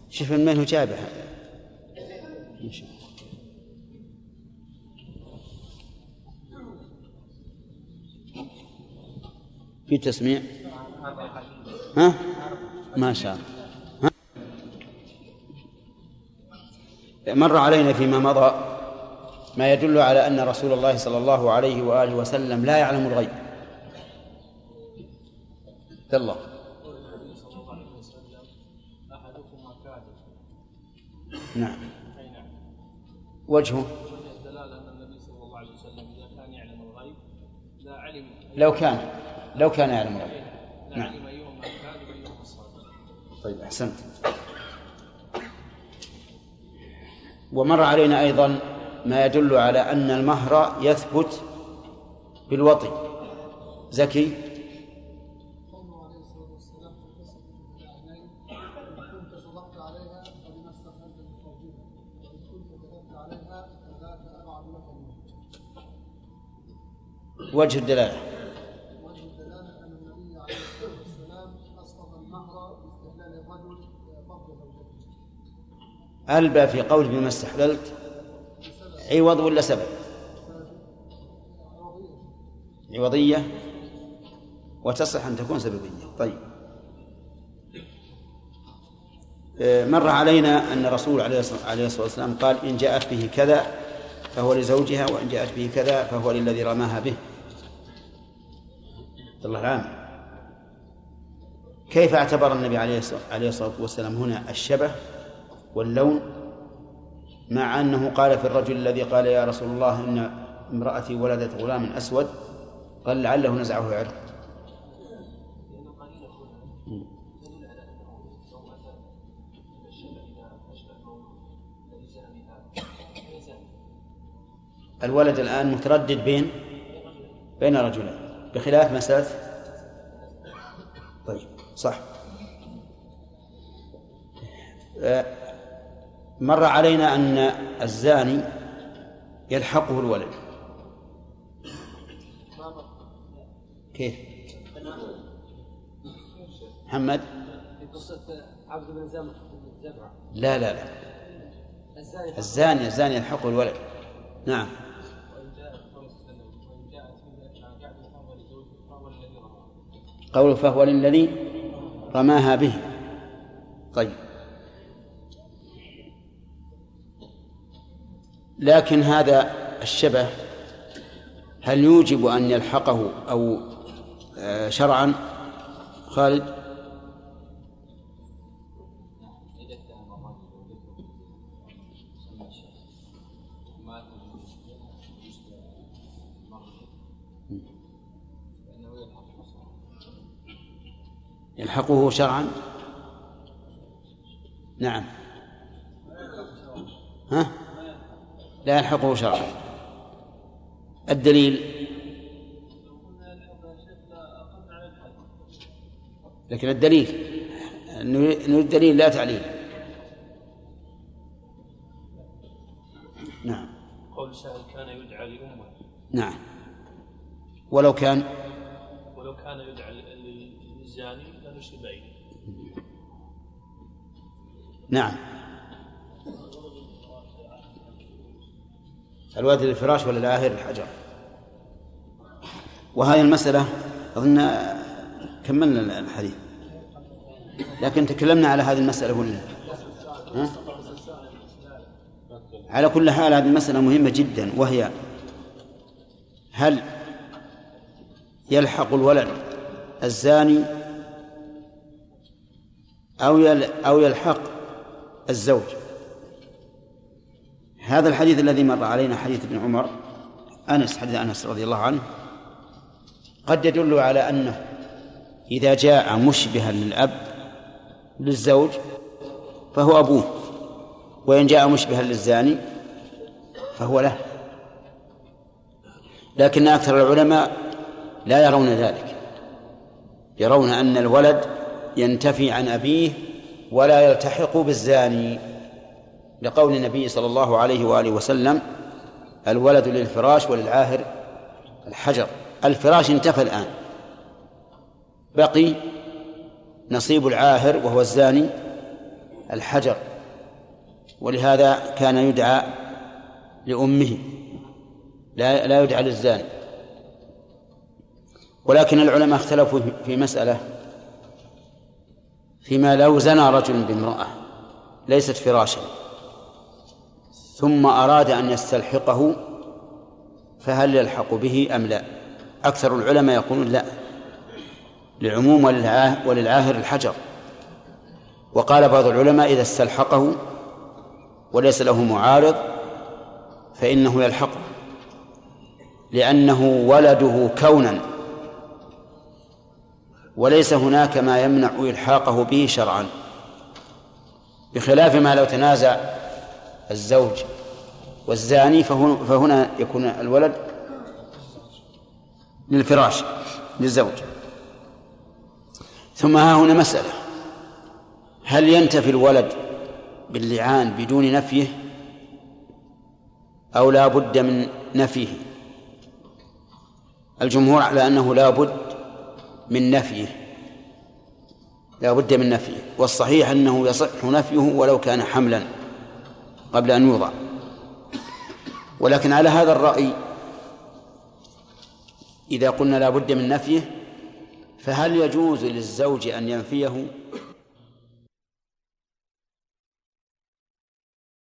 شوف من من هو جابه. الله. في تسميع؟ ها؟ ما شاء الله. مر علينا فيما مضى ما يدل على أن رسول الله صلى الله عليه وآله وسلم لا يعلم الغيب. الله نعم. وجهه. لو كان لو كان يعلم الغيب. نعم. طيب أحسنت. ومر علينا أيضا ما يدل على أن المهر يثبت بالوطي زكي؟ قوله عليه ألبى في قول بما استحللت؟ عوض ولا سبب؟ عوضية وتصح أن تكون سببية. طيب. آه، مر علينا أن الرسول عليه الصلاة والسلام قال إن جاءت به كذا فهو لزوجها وإن جاءت به كذا فهو للذي رماها به. الله العام. كيف اعتبر النبي عليه الصلاة والسلام هنا الشبه؟ واللون مع أنه قال في الرجل الذي قال يا رسول الله إن امرأتي ولدت غلام أسود قال لعله نزعه عرق الولد الآن متردد بين بين رجلين بخلاف مسألة طيب صح. آه، مر علينا أن الزاني يلحقه الولد. كيف؟ محمد؟ قصة عبد بن لا لا لا. الزاني الزاني يلحقه الولد. نعم. قوله فهو للذي رماها به. طيب. لكن هذا الشبه هل يوجب أن يلحقه أو آه، شرعا؟ خالد؟ يلحقه شرعا؟ نعم. ها؟ لا يلحقه شرعا. الدليل؟ لكن الدليل نريد دليل لا تعليل. نعم. قول سائل كان يدعى لأمة. نعم. ولو كان؟ ولو كان يدعى للزاني لنشر بعيد. نعم. الوادي للفراش ولا الآهر الحجر؟ وهذه المسألة أظن كملنا الحديث. لكن تكلمنا على هذه المسألة ولا؟ على كل حال هذه المسألة مهمة جدا وهي هل يلحق الولد الزاني أو أو يلحق الزوج؟ هذا الحديث الذي مر علينا حديث ابن عمر أنس حديث أنس رضي الله عنه قد يدل على أنه إذا جاء مشبها للأب للزوج فهو أبوه وإن جاء مشبها للزاني فهو له. لكن أكثر العلماء لا يرون ذلك. يرون أن الولد ينتفي عن أبيه ولا يلتحق بالزاني. لقول النبي صلى الله عليه وآله وسلم الولد للفراش وللعاهر الحجر. الفراش انتفى الآن. بقي نصيب العاهر وهو الزاني الحجر. ولهذا كان يدعى لأمه. لا لا يدعى للزاني. ولكن العلماء اختلفوا في مسألة فيما لو زنى رجل بامرأة ليست فراشا. ثم أراد أن يستلحقه فهل يلحق به أم لا؟ أكثر العلماء يقولون لا لعموم وللعاهر الحجر. وقال بعض العلماء إذا استلحقه وليس له معارض فإنه يلحقه لأنه ولده كونا وليس هناك ما يمنع إلحاقه به شرعا. بخلاف ما لو تنازع الزوج والزاني فهنا يكون الولد للفراش للزوج. ثم ها هنا مسألة. هل ينتفي الولد باللعان بدون نفيه أو لا بد من نفيه؟ الجمهور على أنه لا بد من نفيه. لا بد من نفيه. والصحيح أنه يصح نفيه ولو كان حملا. قبل أن يوضع. ولكن على هذا الرأي إذا قلنا لا بد من نفيه فهل يجوز للزوج أن ينفيه؟